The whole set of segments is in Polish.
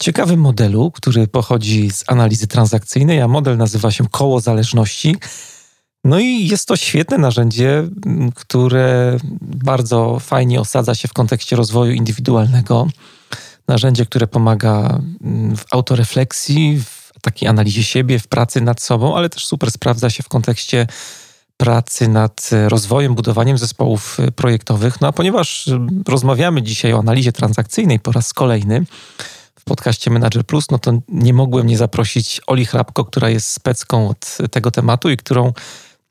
ciekawym modelu, który pochodzi z analizy transakcyjnej, a model nazywa się koło zależności. No i jest to świetne narzędzie, które bardzo fajnie osadza się w kontekście rozwoju indywidualnego. Narzędzie, które pomaga w autorefleksji, w takiej analizie siebie, w pracy nad sobą, ale też super sprawdza się w kontekście pracy nad rozwojem, budowaniem zespołów projektowych. No a ponieważ rozmawiamy dzisiaj o analizie transakcyjnej po raz kolejny, podcaście Manager Plus, no to nie mogłem nie zaprosić Oli Hrabko, która jest specką od tego tematu i którą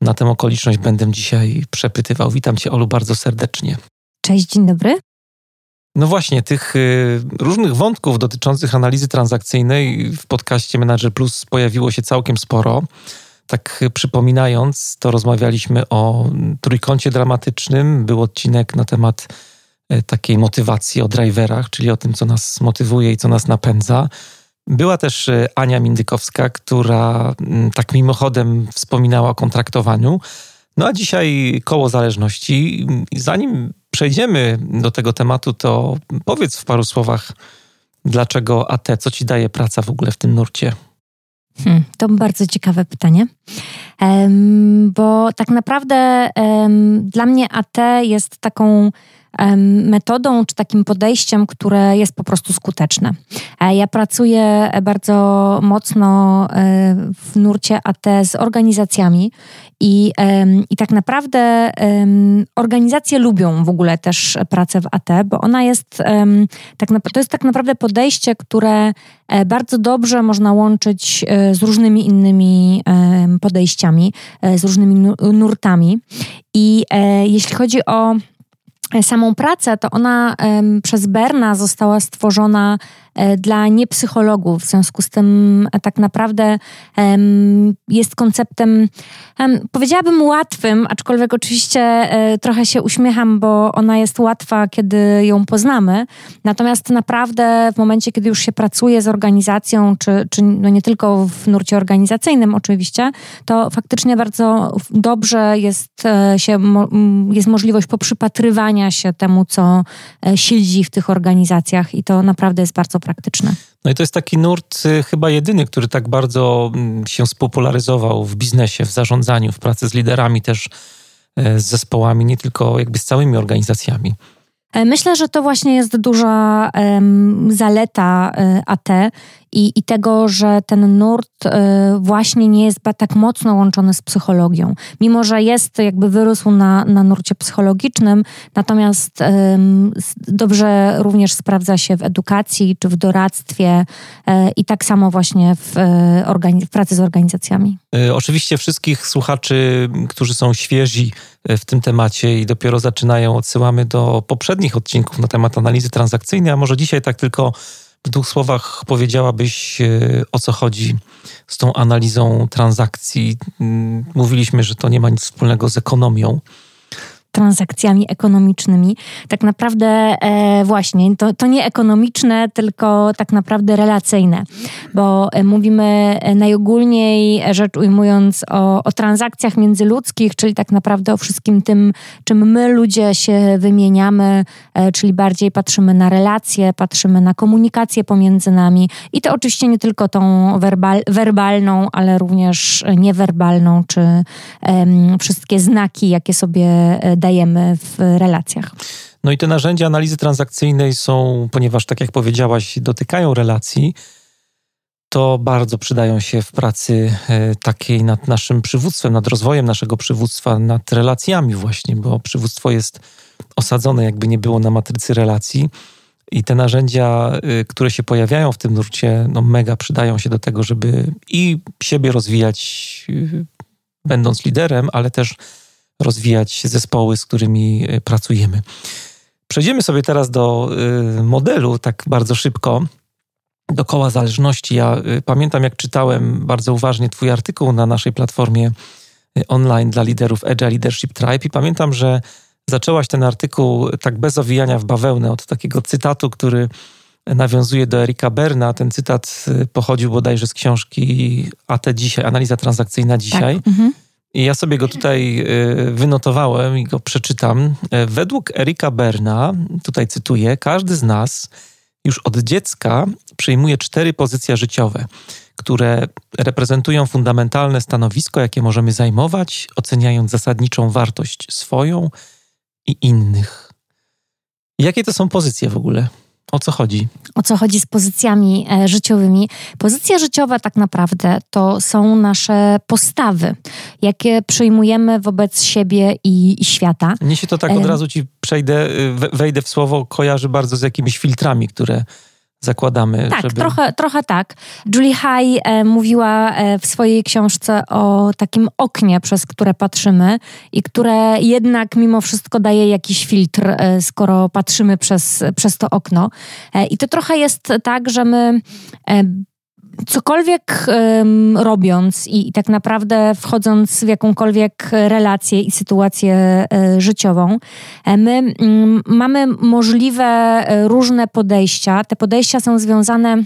na tę okoliczność będę dzisiaj przepytywał. Witam Cię, Olu, bardzo serdecznie. Cześć, dzień dobry. No właśnie, tych y, różnych wątków dotyczących analizy transakcyjnej w podcaście Manager Plus pojawiło się całkiem sporo. Tak przypominając, to rozmawialiśmy o trójkącie dramatycznym. Był odcinek na temat takiej motywacji o driverach, czyli o tym, co nas motywuje i co nas napędza. Była też e, Ania Mindykowska, która mm, tak mimochodem wspominała o kontraktowaniu. No a dzisiaj koło zależności. Zanim przejdziemy do tego tematu, to powiedz w paru słowach, dlaczego AT, co ci daje praca w ogóle w tym nurcie? Hmm, to bardzo ciekawe pytanie, um, bo tak naprawdę um, dla mnie AT jest taką metodą czy takim podejściem, które jest po prostu skuteczne. E, ja pracuję bardzo mocno e, w nurcie AT z organizacjami i, i tak naprawdę organizacje lubią w ogóle też pracę w AT, bo ona jest, tak to jest tak naprawdę podejście, które e, bardzo dobrze można łączyć z różnymi innymi podejściami, z różnymi nurtami. I jeśli chodzi o samą pracę, to ona przez Berna została stworzona dla niepsychologów. W związku z tym e, tak naprawdę jest konceptem, powiedziałabym łatwym, aczkolwiek oczywiście e, trochę się uśmiecham, bo ona jest łatwa, kiedy ją poznamy. Natomiast naprawdę w momencie, kiedy już się pracuje z organizacją, czy, czy no nie tylko w nurcie organizacyjnym oczywiście, to faktycznie bardzo dobrze jest, się, jest możliwość poprzypatrywania się temu, co siedzi w tych organizacjach i to naprawdę jest bardzo praktyczne. No i to jest taki nurt y, chyba jedyny, który tak bardzo mm, się spopularyzował w biznesie, w zarządzaniu, w pracy z liderami, też e, z zespołami, nie tylko jakby z całymi organizacjami. E, myślę, że to właśnie jest duża um, zaleta e, AT i, i tego, że ten nurt e, właśnie nie jest tak mocno łączony z psychologią. Mimo, że jest, jakby wyrósł na, na nurcie psychologicznym, natomiast dobrze również sprawdza się w edukacji czy w doradztwie i tak samo właśnie w, w pracy z organizacjami. Oczywiście wszystkich słuchaczy, którzy są świeżi w tym temacie i dopiero zaczynają, odsyłamy do poprzednich odcinków na temat analizy transakcyjnej, a może dzisiaj tak tylko w dwóch słowach powiedziałabyś, e, o co chodzi z tą analizą transakcji. Mówiliśmy, że to nie ma nic wspólnego z ekonomią transakcjami ekonomicznymi. Tak naprawdę e, właśnie, to, to nie ekonomiczne, tylko tak naprawdę relacyjne, bo e, mówimy e, najogólniej rzecz ujmując o, o transakcjach międzyludzkich, czyli tak naprawdę o wszystkim tym, czym my ludzie się wymieniamy, e, czyli bardziej patrzymy na relacje, patrzymy na komunikację pomiędzy nami i to oczywiście nie tylko tą werbal, werbalną, ale również niewerbalną, czy wszystkie znaki, jakie sobie e, dajemy w relacjach. No i te narzędzia analizy transakcyjnej są, ponieważ tak jak powiedziałaś, dotykają relacji, to bardzo przydają się w pracy e, takiej nad naszym przywództwem, nad rozwojem naszego przywództwa, nad relacjami właśnie, bo przywództwo jest osadzone jakby nie było na matrycy relacji. I te narzędzia, e, które się pojawiają w tym nurcie, no mega przydają się do tego, żeby i siebie rozwijać, e, będąc liderem, ale też rozwijać zespoły, z którymi e, pracujemy. Przejdziemy sobie teraz do e, modelu tak bardzo szybko. do koła zależności. Ja y, pamiętam, jak czytałem bardzo uważnie Twój artykuł na naszej platformie online dla liderów Agile Leadership Tribe i pamiętam, że zaczęłaś ten artykuł tak bez owijania w bawełnę od takiego cytatu, który nawiązuje do Erika Berna. Ten cytat pochodził bodajże z książki AT Dzisiaj, Analiza Transakcyjna Dzisiaj. Tak. Mhm. Ja sobie go tutaj wynotowałem i go przeczytam. Według Erika Berna, tutaj cytuję, każdy z nas już od dziecka przyjmuje cztery pozycje życiowe, które reprezentują fundamentalne stanowisko, jakie możemy zajmować, oceniając zasadniczą wartość swoją i innych. Jakie to są pozycje w ogóle? O co chodzi? O co chodzi z pozycjami e, życiowymi? Pozycje życiowe tak naprawdę to są nasze postawy, jakie przyjmujemy wobec siebie i, i świata. Mnie się to tak od razu ci przejdę, y, wejdę w słowo, kojarzy bardzo z jakimiś filtrami, które zakładamy. Tak, żeby... trochę, trochę tak. Julie High e, mówiła e, w swojej książce o takim oknie, przez które patrzymy i które jednak mimo wszystko daje jakiś filtr, e, skoro patrzymy przez, przez to okno. E, I to trochę jest tak, że my e, cokolwiek um, robiąc i, i, tak naprawdę wchodząc w jakąkolwiek relację i sytuację y, życiową, e, my y, mamy możliwe e, różne podejścia. Te podejścia są związane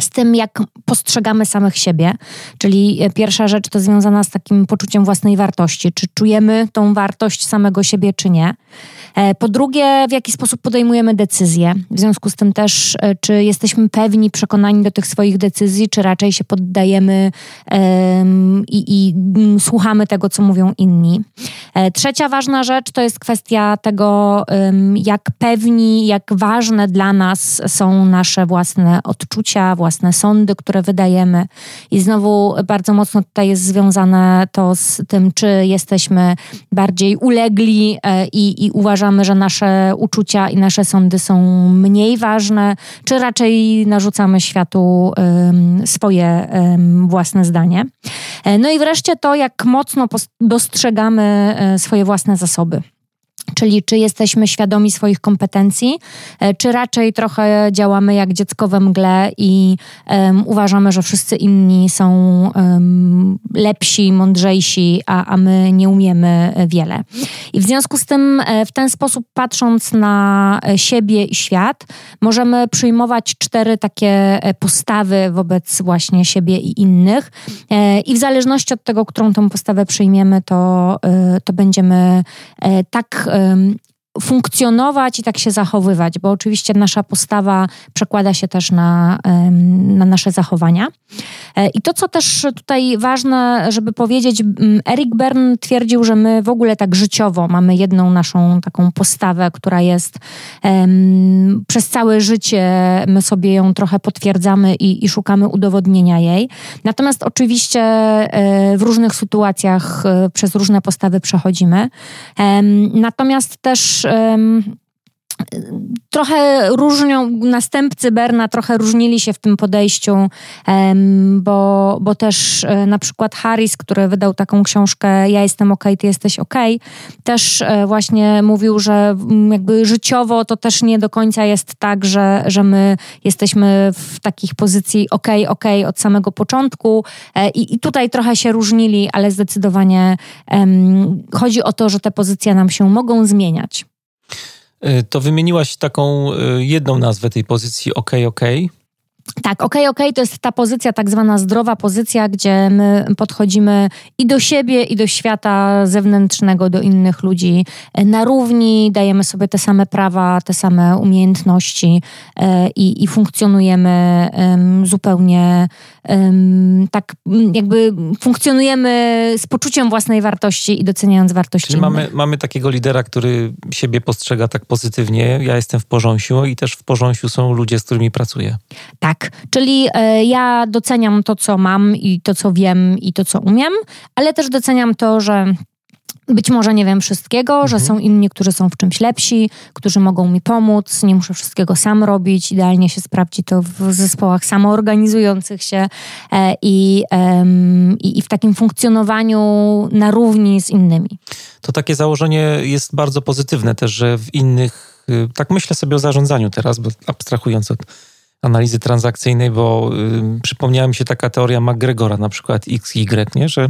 z tym, jak postrzegamy samych siebie. Czyli pierwsza rzecz to związana z takim poczuciem własnej wartości. Czy czujemy tą wartość samego siebie, czy nie. E, po drugie, w jaki sposób podejmujemy decyzje. W związku z tym też, e, czy jesteśmy pewni, przekonani do tych swoich decyzji, czy raczej się poddajemy um, i, i um, słuchamy tego, co mówią inni. E, trzecia ważna rzecz to jest kwestia tego, um, jak pewni, jak ważne dla nas są nasze własne odczucia, własne sądy, które wydajemy. I znowu bardzo mocno tutaj jest związane to z tym, czy jesteśmy bardziej ulegli i, i uważamy, uważamy, że nasze uczucia i nasze sądy są mniej ważne, czy raczej narzucamy światu swoje własne zdanie. E, no i wreszcie to, jak mocno dostrzegamy e, swoje własne zasoby. Czyli czy jesteśmy świadomi swoich kompetencji, e, czy raczej trochę działamy jak dziecko we mgle i um, uważamy, że wszyscy inni są um, lepsi, mądrzejsi, a, a my nie umiemy wiele. I w związku z tym, e, w ten sposób patrząc na siebie i świat, możemy przyjmować cztery takie e, postawy wobec właśnie siebie i innych. I w zależności od tego, którą tą postawę przyjmiemy, to, to będziemy tak ähm, funkcjonować i tak się zachowywać, bo oczywiście nasza postawa przekłada się też na, na nasze zachowania. E, I to, co też tutaj ważne, żeby powiedzieć, Eric Bern twierdził, że my w ogóle tak życiowo mamy jedną naszą taką postawę, która jest um, przez całe życie, my sobie ją trochę potwierdzamy i, i szukamy udowodnienia jej. Natomiast oczywiście e, w różnych sytuacjach e, przez różne postawy przechodzimy. Natomiast też trochę różnią, następcy Berna trochę różnili się w tym podejściu, bo, bo też e, na przykład Harris, który wydał taką książkę Ja jestem ok, ty jesteś ok, też e, właśnie mówił, że jakby życiowo to też nie do końca jest tak, że, że my jesteśmy w takich pozycji ok, ok od samego początku e, i, i tutaj trochę się różnili, ale zdecydowanie chodzi o to, że te pozycje nam się mogą zmieniać. Y, to wymieniłaś taką y, jedną nazwę tej pozycji OK, OK. Tak, okej, okay, okej, okay, to jest ta pozycja, tak zwana zdrowa pozycja, gdzie my podchodzimy i do siebie, i do świata zewnętrznego, do innych ludzi e, na równi, dajemy sobie te same prawa, te same umiejętności e, i, i funkcjonujemy zupełnie tak, jakby funkcjonujemy z poczuciem własnej wartości i doceniając wartości Czyli mamy, mamy takiego lidera, który siebie postrzega tak pozytywnie. Ja jestem w porząsiu i też w porząsiu są ludzie, z którymi pracuję. Tak, tak, czyli e, ja doceniam to, co mam i to, co wiem i to, co umiem, ale też doceniam to, że być może nie wiem wszystkiego, mhm. że są inni, którzy są w czymś lepsi, którzy mogą mi pomóc, nie muszę wszystkiego sam robić. Idealnie się sprawdzi to w zespołach samoorganizujących się e, i, i w takim funkcjonowaniu na równi z innymi. To takie założenie jest bardzo pozytywne też, że w innych, y, tak myślę sobie o zarządzaniu teraz, bo abstrahując od analizy transakcyjnej, bo y, przypomniała mi się taka teoria McGregora, na przykład XY, nie? że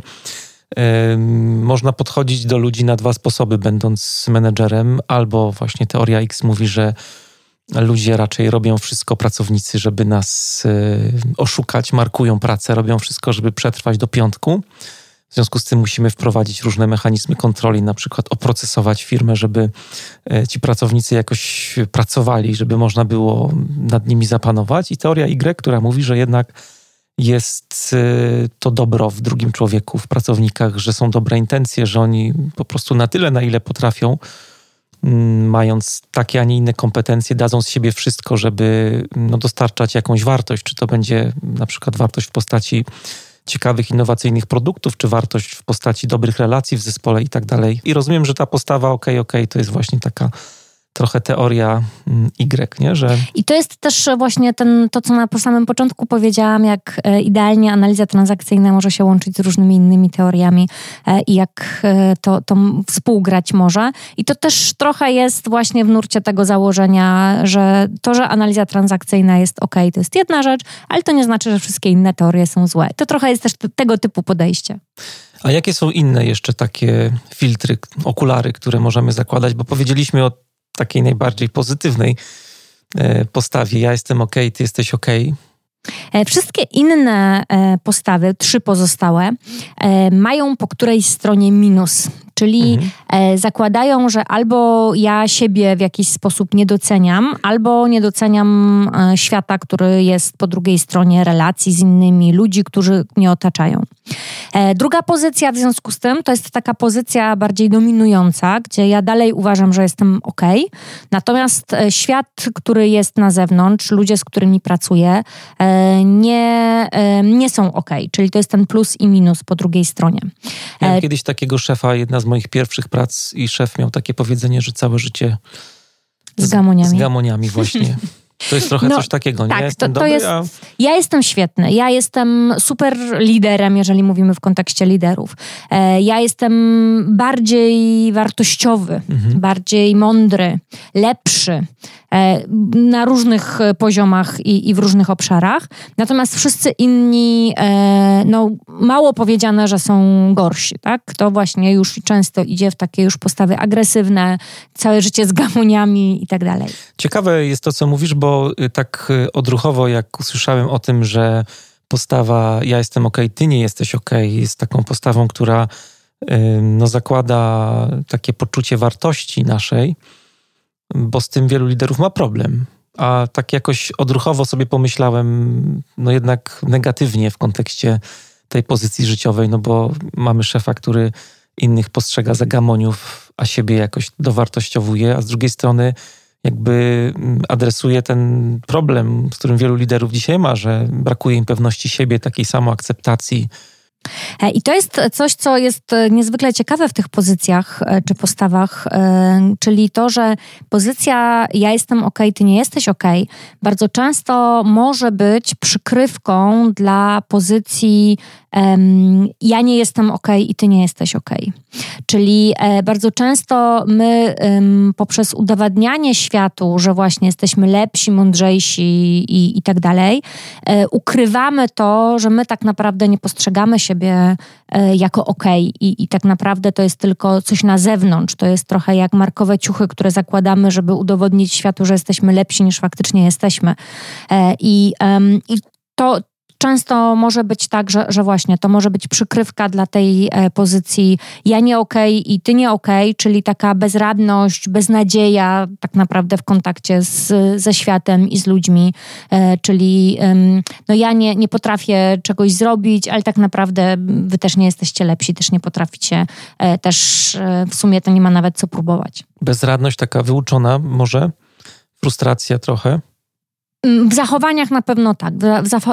y, można podchodzić do ludzi na dwa sposoby, będąc menedżerem, albo właśnie teoria X mówi, że ludzie raczej robią wszystko, pracownicy, żeby nas y, oszukać, markują pracę, robią wszystko, żeby przetrwać do piątku. W związku z tym musimy wprowadzić różne mechanizmy kontroli, na przykład oprocesować firmę, żeby e, ci pracownicy jakoś pracowali, żeby można było nad nimi zapanować. I teoria Y, która mówi, że jednak jest e, to dobro w drugim człowieku, w pracownikach, że są dobre intencje, że oni po prostu na tyle, na ile potrafią, mając takie, a nie inne kompetencje, dadzą z siebie wszystko, żeby no, dostarczać jakąś wartość. Czy to będzie na przykład wartość w postaci ciekawych, innowacyjnych produktów, czy wartość w postaci dobrych relacji w zespole i tak dalej. I rozumiem, że ta postawa OK, OK to jest właśnie taka trochę teoria mm, Y, nie? Że... I to jest też właśnie ten, to, co na samym początku powiedziałam, jak e, idealnie analiza transakcyjna może się łączyć z różnymi innymi teoriami e, i jak e, to, to współgrać może. I to też trochę jest właśnie w nurcie tego założenia, że to, że analiza transakcyjna jest ok, to jest jedna rzecz, ale to nie znaczy, że wszystkie inne teorie są złe. To trochę jest też tego typu podejście. A jakie są inne jeszcze takie filtry, okulary, które możemy zakładać? Bo powiedzieliśmy o takiej najbardziej pozytywnej e, postawie. Ja jestem ok, ty jesteś ok. E, wszystkie inne e, postawy, trzy pozostałe, mają po której stronie minus. Czyli mhm. zakładają, że albo ja siebie w jakiś sposób nie doceniam, albo nie doceniam świata, który jest po drugiej stronie relacji z innymi, ludzi, którzy mnie otaczają. E, druga pozycja w związku z tym to jest taka pozycja bardziej dominująca, gdzie ja dalej uważam, że jestem ok. Natomiast e, świat, który jest na zewnątrz, ludzie, z którymi pracuję, e, nie, nie są ok. Czyli to jest ten plus i minus po drugiej stronie. Miałem kiedyś takiego szefa, jedna z moich pierwszych prac, i szef miał takie powiedzenie, że całe życie z, z gamoniami. Z gamoniami właśnie. To jest trochę no, coś takiego, tak, nie? Jestem to, to dobry, jest, a... Ja jestem świetny. Ja jestem super liderem, jeżeli mówimy w kontekście liderów. E, ja jestem bardziej wartościowy, mhm. bardziej mądry, lepszy. E, na różnych poziomach i, i, w różnych obszarach. Natomiast wszyscy inni, e, no mało powiedziane, że są gorsi, tak? To właśnie już często idzie w takie już postawy agresywne, całe życie z gamoniami i tak dalej. Ciekawe jest to, co mówisz, bo y, tak y, odruchowo, jak usłyszałem o tym, że postawa ja jestem ok, ty nie jesteś ok, jest taką postawą, która no, zakłada takie poczucie wartości naszej, bo z tym wielu liderów ma problem. A tak jakoś odruchowo sobie pomyślałem, no jednak negatywnie w kontekście tej pozycji życiowej, no bo mamy szefa, który innych postrzega za gamoniów, a siebie jakoś dowartościowuje, a z drugiej strony jakby adresuje ten problem, z którym wielu liderów dzisiaj ma, że brakuje im pewności siebie, takiej samoakceptacji, E, I to jest coś, co jest e, niezwykle ciekawe w tych pozycjach e, czy postawach, czyli to, że pozycja ja jestem ok, ty nie jesteś ok, bardzo często może być przykrywką dla pozycji ja nie jestem ok i ty nie jesteś ok. Czyli bardzo często my poprzez udowadnianie światu, że właśnie jesteśmy lepsi, mądrzejsi i, i tak dalej, ukrywamy to, że my tak naprawdę nie postrzegamy siebie e, jako ok I, i tak naprawdę to jest tylko coś na zewnątrz. To jest trochę jak markowe ciuchy, które zakładamy, żeby udowodnić światu, że jesteśmy lepsi niż faktycznie jesteśmy. E, I, i to, często może być tak, że, że właśnie to może być przykrywka dla tej e, pozycji ja nie okej okay i ty nie okej, okay, czyli taka bezradność, beznadzieja tak naprawdę w kontakcie z, ze światem i z ludźmi, e, czyli no ja nie, nie potrafię czegoś zrobić, ale tak naprawdę wy też nie jesteście lepsi, też nie potraficie, e, też w sumie to nie ma nawet co próbować. Bezradność taka wyuczona może? Frustracja trochę? Mm, w zachowaniach na pewno tak.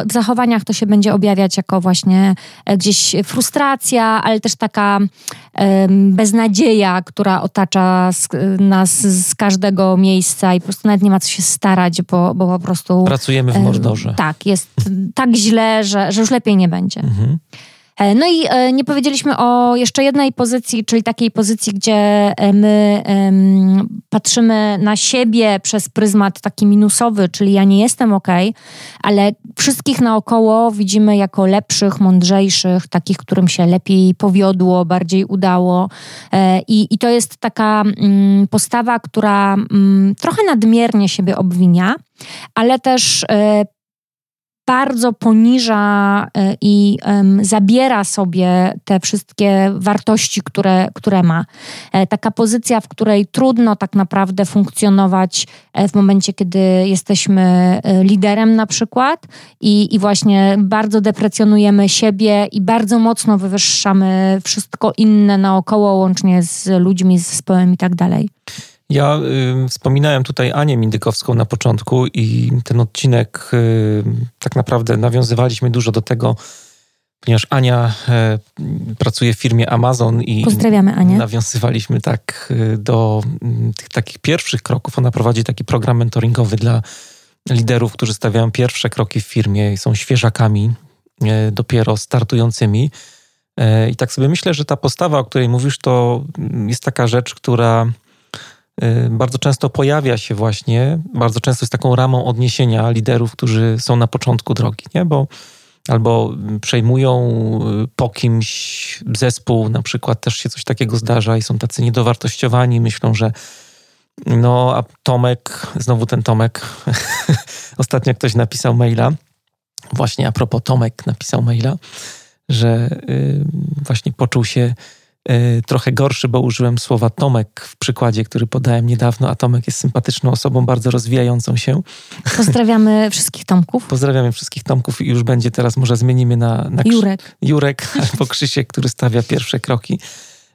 W zachowaniach to się będzie objawiać jako właśnie e, gdzieś frustracja, ale też taka beznadzieja, która otacza nas z każdego miejsca i po prostu nawet nie ma co się starać, bo, bo po prostu... Pracujemy w mordorze. Tak, jest tak źle, że, że już lepiej nie będzie. Mhm. E, no i e, nie powiedzieliśmy o jeszcze jednej pozycji, czyli takiej pozycji, gdzie e, my patrzymy na siebie przez pryzmat taki minusowy, czyli ja nie jestem ok, ale wszystkich naokoło widzimy jako lepszych, mądrzejszych, takich, którym się lepiej powiodło, bardziej udało. I, i to jest taka mm, postawa, która mm, trochę nadmiernie siebie obwinia, ale też bardzo poniża e, i zabiera sobie te wszystkie wartości, które, które ma. E, taka pozycja, w której trudno tak naprawdę funkcjonować e, w momencie, kiedy jesteśmy liderem na przykład i, i właśnie bardzo deprecjonujemy siebie i bardzo mocno wywyższamy wszystko inne naokoło, łącznie z ludźmi, z zespołem i tak dalej. Ja y, wspominałem tutaj Anię Mindykowską na początku i ten odcinek y, tak naprawdę nawiązywaliśmy dużo do tego, ponieważ Ania y, pracuje w firmie Amazon i Pozdrawiamy Anię. nawiązywaliśmy tak y, do tych takich pierwszych kroków. Ona prowadzi taki program mentoringowy dla liderów, którzy stawiają pierwsze kroki w firmie i są świeżakami, y, dopiero startującymi. Y, I tak sobie myślę, że ta postawa, o której mówisz, to jest taka rzecz, która bardzo często pojawia się właśnie, bardzo często jest taką ramą odniesienia liderów, którzy są na początku drogi, nie? Bo albo przejmują y, po kimś zespół, na przykład też się coś takiego zdarza i są tacy niedowartościowani, myślą, że no, a Tomek, znowu ten Tomek, ostatnio ktoś napisał maila, właśnie a propos Tomek napisał maila, że y, właśnie poczuł się trochę gorszy, bo użyłem słowa Tomek w przykładzie, który podałem niedawno, a Tomek jest sympatyczną osobą, bardzo rozwijającą się. Pozdrawiamy wszystkich Tomków. Pozdrawiamy wszystkich Tomków i już będzie teraz, może zmienimy na... na Jurek. Jurek albo Krzysiek, który stawia pierwsze kroki.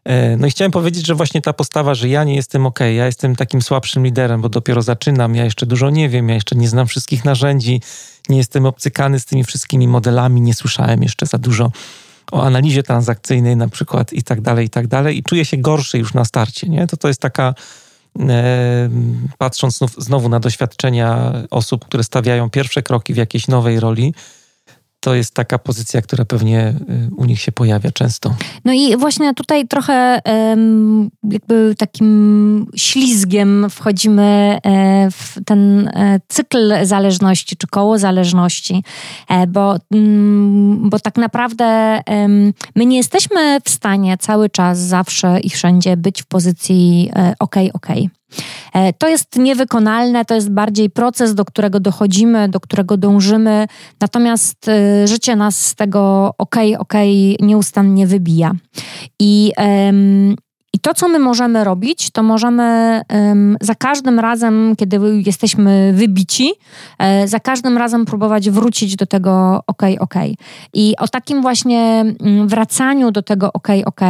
E, no i chciałem powiedzieć, że właśnie ta postawa, że ja nie jestem ok, ja jestem takim słabszym liderem, bo dopiero zaczynam, ja jeszcze dużo nie wiem, ja jeszcze nie znam wszystkich narzędzi, nie jestem obcykany z tymi wszystkimi modelami, nie słyszałem jeszcze za dużo o analizie transakcyjnej na przykład i tak dalej, i tak dalej i czuję się gorszy już na starcie, nie? To to jest taka e, patrząc znów, znowu na doświadczenia osób, które stawiają pierwsze kroki w jakiejś nowej roli, to jest taka pozycja, która pewnie y, u nich się pojawia często. No i właśnie tutaj trochę jakby takim ślizgiem wchodzimy e, w ten e, cykl zależności czy koło zależności, e, bo, mm, bo tak naprawdę my nie jesteśmy w stanie cały czas, zawsze i wszędzie być w pozycji ok, ok. E, to jest niewykonalne, to jest bardziej proces, do którego dochodzimy, do którego dążymy, natomiast e, życie nas z tego ok, ok nieustannie wybija. I i to, co my możemy robić, to możemy um, za każdym razem, kiedy jesteśmy wybici, e, za każdym razem próbować wrócić do tego ok, ok. I o takim właśnie mm, wracaniu do tego ok, ok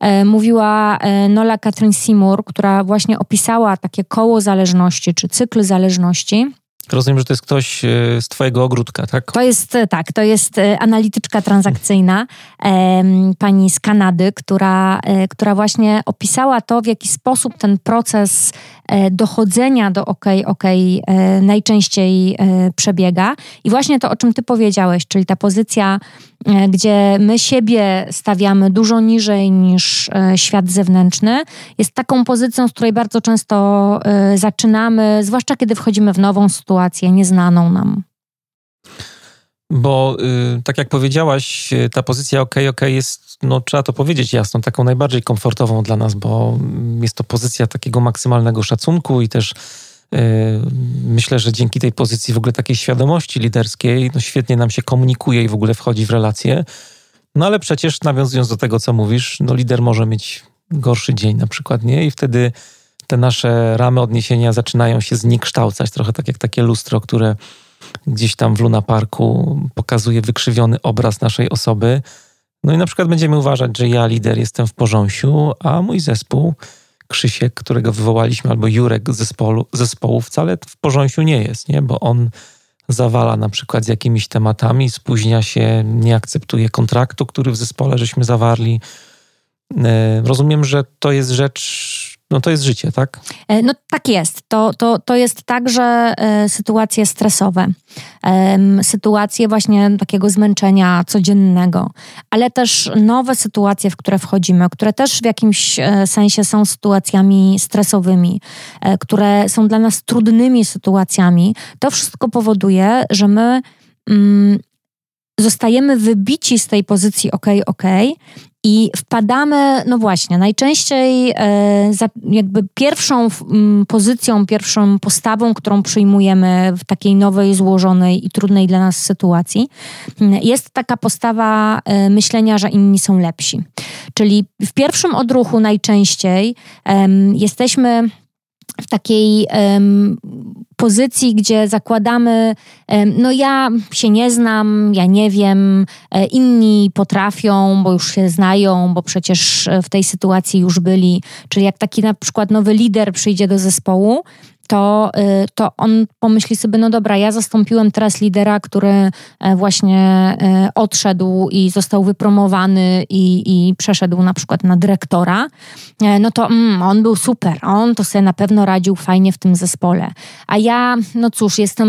e, mówiła e, Nola Katrin Seymour, która właśnie opisała takie koło zależności czy cykl zależności. Rozumiem, że to jest ktoś e, z Twojego ogródka, tak? To jest e, tak, to jest e, analityczka transakcyjna, pani z Kanady, która, która właśnie opisała to, w jaki sposób ten proces dochodzenia do OK, OK najczęściej przebiega. I właśnie to, o czym Ty powiedziałeś, czyli ta pozycja gdzie my siebie stawiamy dużo niżej niż e, świat zewnętrzny, jest taką pozycją, z której bardzo często e, zaczynamy, zwłaszcza kiedy wchodzimy w nową sytuację, nieznaną nam. Bo y, tak jak powiedziałaś, ta pozycja OK, OK jest, no trzeba to powiedzieć jasno, taką najbardziej komfortową dla nas, bo jest to pozycja takiego maksymalnego szacunku i też myślę, że dzięki tej pozycji w ogóle takiej świadomości liderskiej, no świetnie nam się komunikuje i w ogóle wchodzi w relacje. No ale przecież nawiązując do tego, co mówisz, no lider może mieć gorszy dzień na przykład, nie? I wtedy te nasze ramy odniesienia zaczynają się zniekształcać, trochę tak jak takie lustro, które gdzieś tam w Luna Parku pokazuje wykrzywiony obraz naszej osoby. No i na przykład będziemy uważać, że ja, lider, jestem w porządku, a mój zespół Krzysiek, którego wywołaliśmy, albo Jurek z zespołu, zespołu wcale w porządku nie jest, nie? bo on zawala na przykład z jakimiś tematami, spóźnia się, nie akceptuje kontraktu, który w zespole żeśmy zawarli. E, rozumiem, że to jest rzecz no to jest życie, tak? E, no tak jest. To, to, to jest także e, sytuacje stresowe, sytuacje właśnie takiego zmęczenia codziennego, ale też nowe sytuacje, w które wchodzimy, które też w jakimś e, sensie są sytuacjami stresowymi, które są dla nas trudnymi sytuacjami. To wszystko powoduje, że my mm, zostajemy wybici z tej pozycji ok, ok i wpadamy, no właśnie, najczęściej e, jakby pierwszą m, pozycją, pierwszą postawą, którą przyjmujemy w takiej nowej, złożonej i trudnej dla nas sytuacji, jest taka postawa e, myślenia, że inni są lepsi. Czyli w pierwszym odruchu najczęściej jesteśmy w takiej pozycji, gdzie zakładamy, no ja się nie znam, ja nie wiem, e, inni potrafią, bo już się znają, bo przecież w tej sytuacji już byli. Czyli jak taki na przykład nowy lider przyjdzie do zespołu, to, y, to on pomyśli sobie, no dobra, ja zastąpiłem teraz lidera, który e, właśnie e, odszedł i został wypromowany i, i przeszedł na przykład na dyrektora, e, no to mm, on był super, on to sobie na pewno radził fajnie w tym zespole. A ja, no cóż, jestem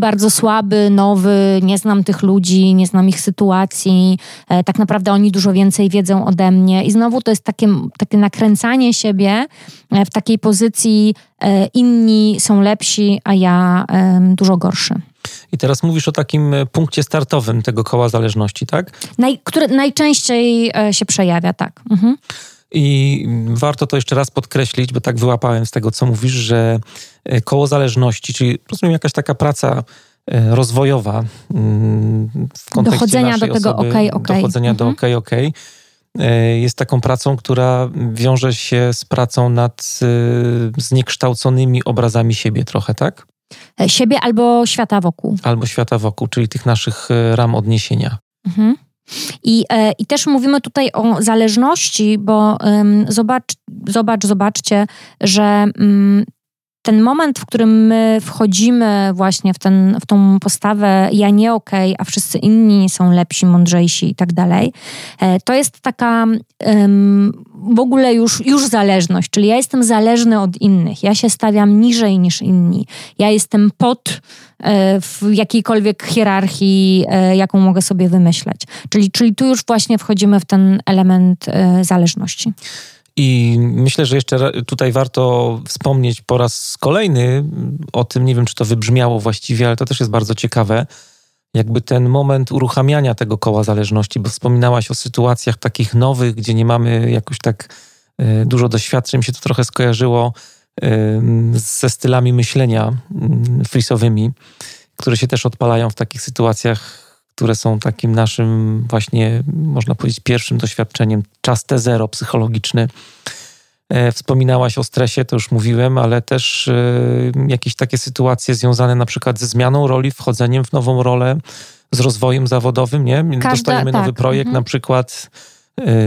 bardzo słaby, nowy, nie znam tych ludzi, nie znam ich sytuacji, tak naprawdę oni dużo więcej wiedzą ode mnie i znowu to jest takie, takie nakręcanie siebie w takiej pozycji inni są lepsi, a ja dużo gorszy. I teraz mówisz o takim e, punkcie startowym tego koła zależności, tak? Naj, który najczęściej e, się przejawia, tak. Mhm. I warto to jeszcze raz podkreślić, bo tak wyłapałem z tego, co mówisz, że e, koło zależności, czyli rozumiem jakaś taka praca rozwojowa mm, w kontekście dochodzenia do tego osoby, okej, okej. Dochodzenia mhm. do okej, okej. E, jest taką pracą, która wiąże się z pracą nad e, zniekształconymi obrazami siebie trochę, tak? E, siebie albo świata wokół. Albo świata wokół, czyli tych naszych ram odniesienia. Mhm. I, I też mówimy tutaj o zależności, bo um, zobacz, zobacz, zobaczcie, że um, ten moment, w którym my wchodzimy właśnie w, ten, w tą postawę ja nie okej, okay, a wszyscy inni są lepsi, mądrzejsi i tak dalej, e, to jest taka um, w ogóle już, już zależność, czyli ja jestem zależny od innych, ja się stawiam niżej niż inni, ja jestem pod e, w jakiejkolwiek hierarchii, e, jaką mogę sobie wymyśleć. Czyli, czyli tu już właśnie wchodzimy w ten element zależności. I myślę, że jeszcze tutaj warto wspomnieć po raz kolejny o tym, nie wiem czy to wybrzmiało właściwie, ale to też jest bardzo ciekawe, jakby ten moment uruchamiania tego koła zależności, bo wspominałaś o sytuacjach takich nowych, gdzie nie mamy jakoś tak e, dużo doświadczeń, się to trochę skojarzyło ze stylami myślenia frisowymi, które się też odpalają w takich sytuacjach które są takim naszym właśnie, można powiedzieć, pierwszym doświadczeniem. Czas T0 psychologiczny. E, wspominałaś o stresie, to już mówiłem, ale też e, jakieś takie sytuacje związane na przykład ze zmianą roli, wchodzeniem w nową rolę, z rozwojem zawodowym, nie? Każda, Dostajemy nowy tak. projekt, mhm. na przykład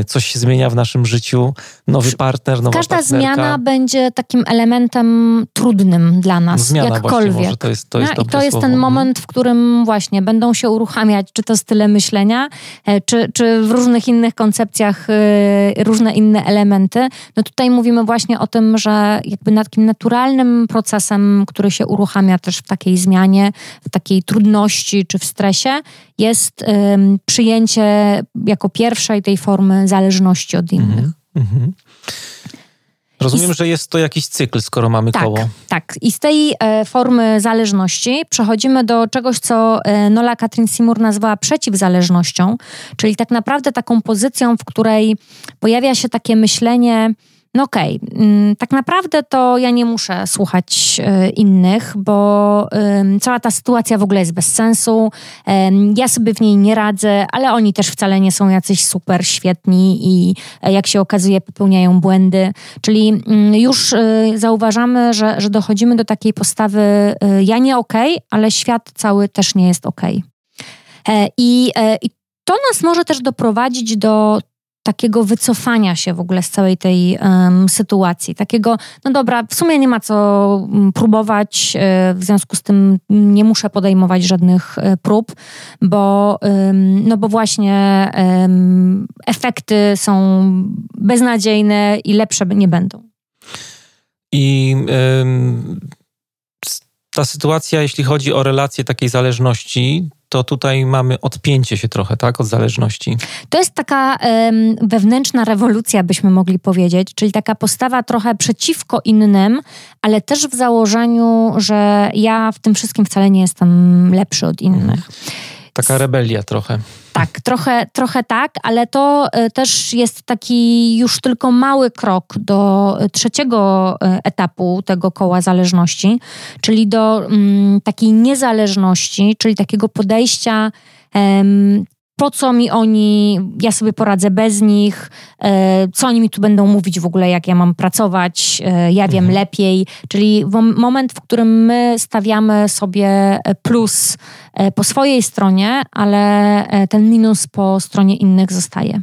coś się zmienia w naszym życiu, nowy partner, nowa Każda partnerka. zmiana będzie takim elementem trudnym dla nas, zmiana jakkolwiek. Właśnie, to jest, to jest I to jest ten moment, w którym właśnie będą się uruchamiać czy to style myślenia, e, czy, czy w różnych innych koncepcjach e, różne inne elementy. No tutaj mówimy właśnie o tym, że jakby takim naturalnym procesem, który się uruchamia też w takiej zmianie, w takiej trudności czy w stresie, jest przyjęcie jako pierwszej tej formy zależności od innych. Mm -hmm. Rozumiem, I, że jest to jakiś cykl, skoro mamy tak, koło. Tak. I z tej e, formy zależności przechodzimy do czegoś, co e, Nola Katrin Seymour nazwała przeciwzależnością, czyli tak naprawdę taką pozycją, w której pojawia się takie myślenie no okej, okay, mm, tak naprawdę to ja nie muszę słuchać e, innych, bo cała ta sytuacja w ogóle jest bez sensu. Ja sobie w niej nie radzę, ale oni też wcale nie są jacyś super świetni i e, jak się okazuje, popełniają błędy. Czyli mm, już e, zauważamy, że, że dochodzimy do takiej postawy ja nie okej, okay, ale świat cały też nie jest okej. Okay. I, I to nas może też doprowadzić do takiego wycofania się w ogóle z całej tej um, sytuacji. Takiego, no dobra, w sumie nie ma co mm, próbować, e, w związku z tym nie muszę podejmować żadnych e, prób, bo, no bo właśnie efekty są beznadziejne i lepsze nie będą. I ta sytuacja, jeśli chodzi o relacje takiej zależności, to tutaj mamy odpięcie się trochę, tak, od zależności. To jest taka um, wewnętrzna rewolucja, byśmy mogli powiedzieć, czyli taka postawa trochę przeciwko innym, ale też w założeniu, że ja w tym wszystkim wcale nie jestem lepszy od innych. Taka rebelia trochę. Tak, trochę, trochę tak, ale to e, też jest taki już tylko mały krok do trzeciego e, etapu tego koła zależności, czyli do mm, takiej niezależności, czyli takiego podejścia po co mi oni, ja sobie poradzę bez nich, e, co oni mi tu będą mówić w ogóle, jak ja mam pracować, e, ja wiem mhm. lepiej. Czyli moment, w którym my stawiamy sobie plus e, po swojej stronie, ale ten minus po stronie innych zostaje.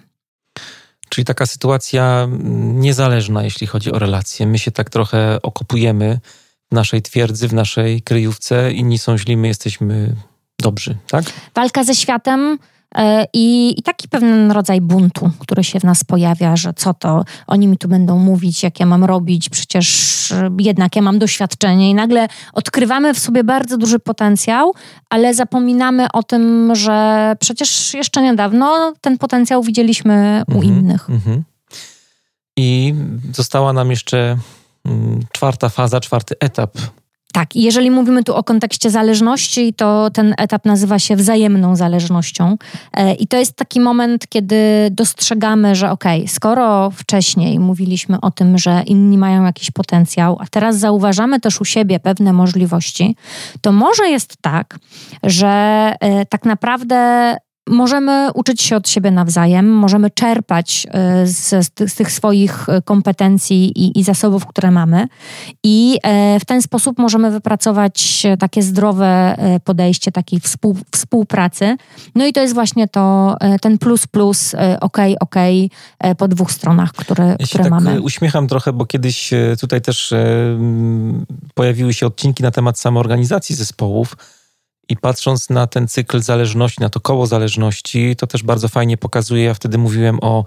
Czyli taka sytuacja niezależna, jeśli chodzi o relacje. My się tak trochę okopujemy w naszej twierdzy, w naszej kryjówce. Inni są źli, my jesteśmy dobrzy, tak? Walka ze światem I, I, taki pewien rodzaj buntu, który się w nas pojawia, że co to, oni mi tu będą mówić, jak ja mam robić, przecież jednak ja mam doświadczenie i nagle odkrywamy w sobie bardzo duży potencjał, ale zapominamy o tym, że przecież jeszcze niedawno ten potencjał widzieliśmy u mhm, innych. Mhm. I została nam jeszcze mm, czwarta faza, czwarty etap tak, jeżeli mówimy tu o kontekście zależności, to ten etap nazywa się wzajemną zależnością. E, I to jest taki moment, kiedy dostrzegamy, że okej, okay, skoro wcześniej mówiliśmy o tym, że inni mają jakiś potencjał, a teraz zauważamy też u siebie pewne możliwości, to może jest tak, że e, tak naprawdę możemy uczyć się od siebie nawzajem, możemy czerpać e, z, z, tych swoich e, kompetencji i, i, zasobów, które mamy, i e, w ten sposób możemy wypracować takie zdrowe podejście takiej współ, współpracy. No i to jest właśnie to, ten plus, plus, ok, ok, po dwóch stronach, które, ja które tak mamy. Uśmiecham trochę, bo kiedyś tutaj też pojawiły się odcinki na temat samoorganizacji zespołów. I patrząc na ten cykl zależności, na to koło zależności, to też bardzo fajnie pokazuje. Ja wtedy mówiłem o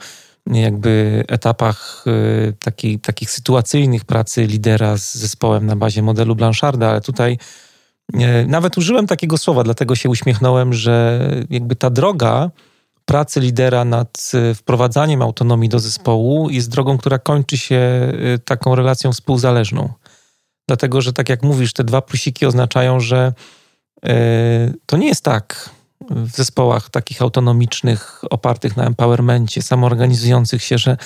jakby etapach y, taki, takich sytuacyjnych pracy lidera z zespołem na bazie modelu Blancharda, ale tutaj y, nawet użyłem takiego słowa, dlatego się uśmiechnąłem, że jakby ta droga pracy lidera nad wprowadzaniem autonomii do zespołu jest drogą, która kończy się taką relacją współzależną. Dlatego, że tak jak mówisz, te dwa plusiki oznaczają, że E, to nie jest tak w zespołach takich autonomicznych, opartych na empowermencie, samoorganizujących się, że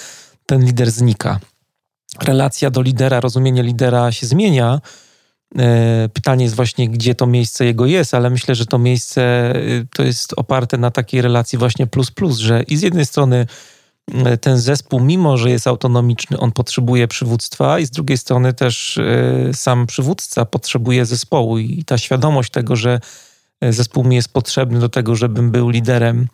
ten lider znika. Relacja do lidera, rozumienie lidera się zmienia. E, pytanie jest właśnie, gdzie to miejsce jego jest, ale myślę, że to miejsce y, to jest oparte na takiej relacji właśnie plus-plus, że i z jednej strony E, ten zespół, mimo że jest autonomiczny, on potrzebuje przywództwa, i z drugiej strony też e, sam przywódca potrzebuje zespołu, i ta świadomość tego, że e, zespół mi jest potrzebny do tego, żebym był liderem,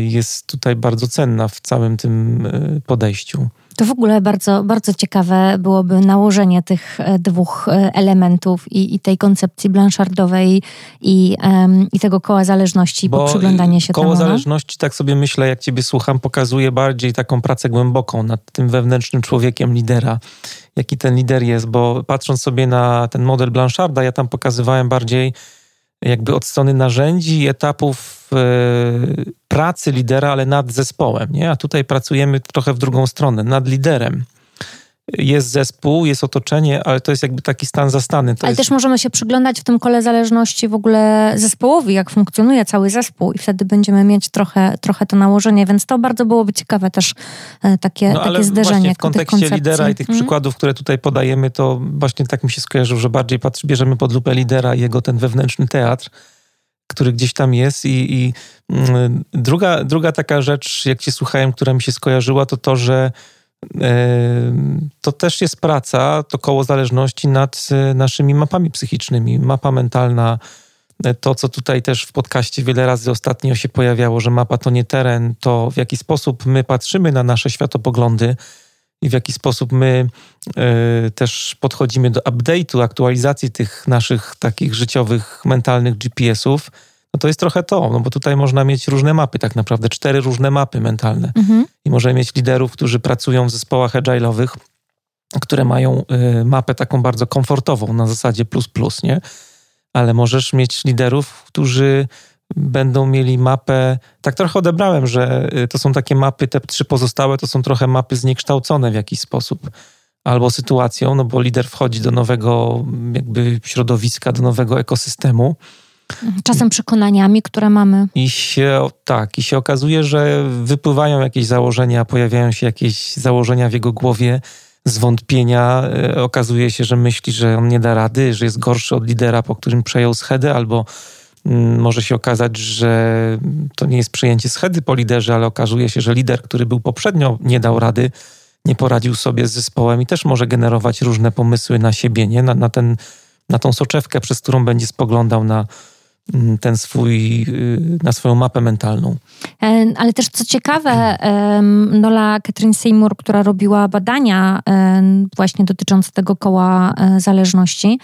jest tutaj bardzo cenna w całym tym podejściu. To w ogóle bardzo, bardzo ciekawe byłoby nałożenie tych e, dwóch e, elementów i, i tej koncepcji blanchardowej i, um, i tego koła zależności, Bo przyglądanie się koło temu. Koło no? zależności, tak sobie myślę, jak ciebie słucham, pokazuje bardziej taką pracę głęboką nad tym wewnętrznym człowiekiem lidera. Jaki ten lider jest, bo patrząc sobie na ten model Blancharda, ja tam pokazywałem bardziej jakby od strony narzędzi etapów e, pracy lidera, ale nad zespołem, nie? A tutaj pracujemy trochę w drugą stronę, nad liderem jest zespół, jest otoczenie, ale to jest jakby taki stan zastany. To ale jest... też możemy się przyglądać w tym kole zależności w ogóle zespołowi, jak funkcjonuje cały zespół i wtedy będziemy mieć trochę, trochę to nałożenie, więc to bardzo byłoby ciekawe też e, takie, no, takie zderzenie w kontekście lidera i tych hmm? przykładów, które tutaj podajemy, to właśnie tak mi się skojarzył, że bardziej patrzy, bierzemy pod lupę lidera i jego ten wewnętrzny teatr, który gdzieś tam jest i, i mm, druga, druga taka rzecz, jak się słuchałem, która mi się skojarzyła, to to, że to też jest praca, to koło zależności nad e, naszymi mapami psychicznymi. Mapa mentalna, e, to co tutaj też w podcaście wiele razy ostatnio się pojawiało, że mapa to nie teren, to w jaki sposób my patrzymy na nasze światopoglądy i w jaki sposób my y, też podchodzimy do update'u, aktualizacji tych naszych takich życiowych, mentalnych GPS-ów no to jest trochę to, no bo tutaj można mieć różne mapy, tak naprawdę cztery różne mapy mentalne. Mhm. I możemy mieć liderów, którzy pracują w zespołach agile'owych które mają y, mapę taką bardzo komfortową na zasadzie plus plus, nie? Ale możesz mieć liderów, którzy będą mieli mapę. Tak trochę odebrałem, że y, to są takie mapy, te trzy pozostałe to są trochę mapy zniekształcone w jakiś sposób. Albo sytuacją, no bo lider wchodzi do nowego jakby środowiska, do nowego ekosystemu. Czasem przekonaniami, które mamy. I się, tak, i się okazuje, że wypływają jakieś założenia, pojawiają się jakieś założenia w jego głowie, zwątpienia. E, okazuje się, że myśli, że on nie da rady, że jest gorszy od lidera, po którym przejął schedę, albo mm, może się okazać, że to nie jest przejęcie schedy po liderze, ale okazuje się, że lider, który był poprzednio, nie dał rady, nie poradził sobie z zespołem i też może generować różne pomysły na siebie, nie? Na, na, ten, na tą soczewkę, przez którą będzie spoglądał na, ten swój, y, na swoją mapę mentalną. E, ale też co ciekawe, Nola Catherine Seymour, która robiła badania właśnie dotyczące tego koła e, zależności,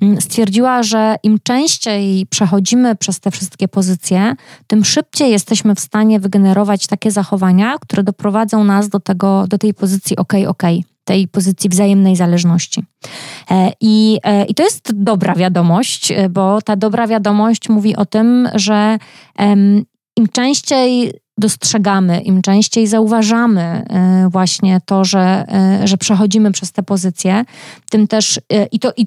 mm, stwierdziła, że im częściej przechodzimy przez te wszystkie pozycje, tym szybciej jesteśmy w stanie wygenerować takie zachowania, które doprowadzą nas do, tego, do tej pozycji OK, OK tej pozycji wzajemnej zależności. E, I, e, I to jest dobra wiadomość, e, bo ta dobra wiadomość mówi o tym, że im częściej dostrzegamy, im częściej zauważamy właśnie to, że, że przechodzimy przez te pozycje, tym też i to i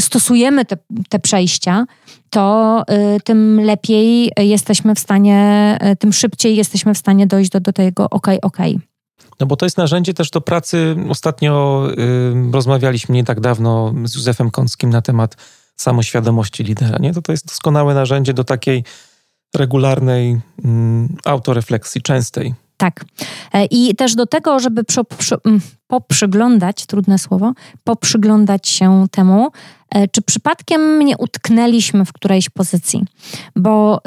stosujemy te, te przejścia, to tym lepiej jesteśmy w stanie, tym szybciej jesteśmy w stanie dojść do, do tego ok, ok. No bo to jest narzędzie też do pracy. Ostatnio y, rozmawialiśmy nie tak dawno z Józefem Kąckim na temat samoświadomości lidera. Nie? To, to jest doskonałe narzędzie do takiej regularnej y, autorefleksji, częstej. Tak. E, I też do tego, żeby przy, poprzyglądać, trudne słowo, poprzyglądać się temu, e, czy przypadkiem nie utknęliśmy w którejś pozycji. Bo,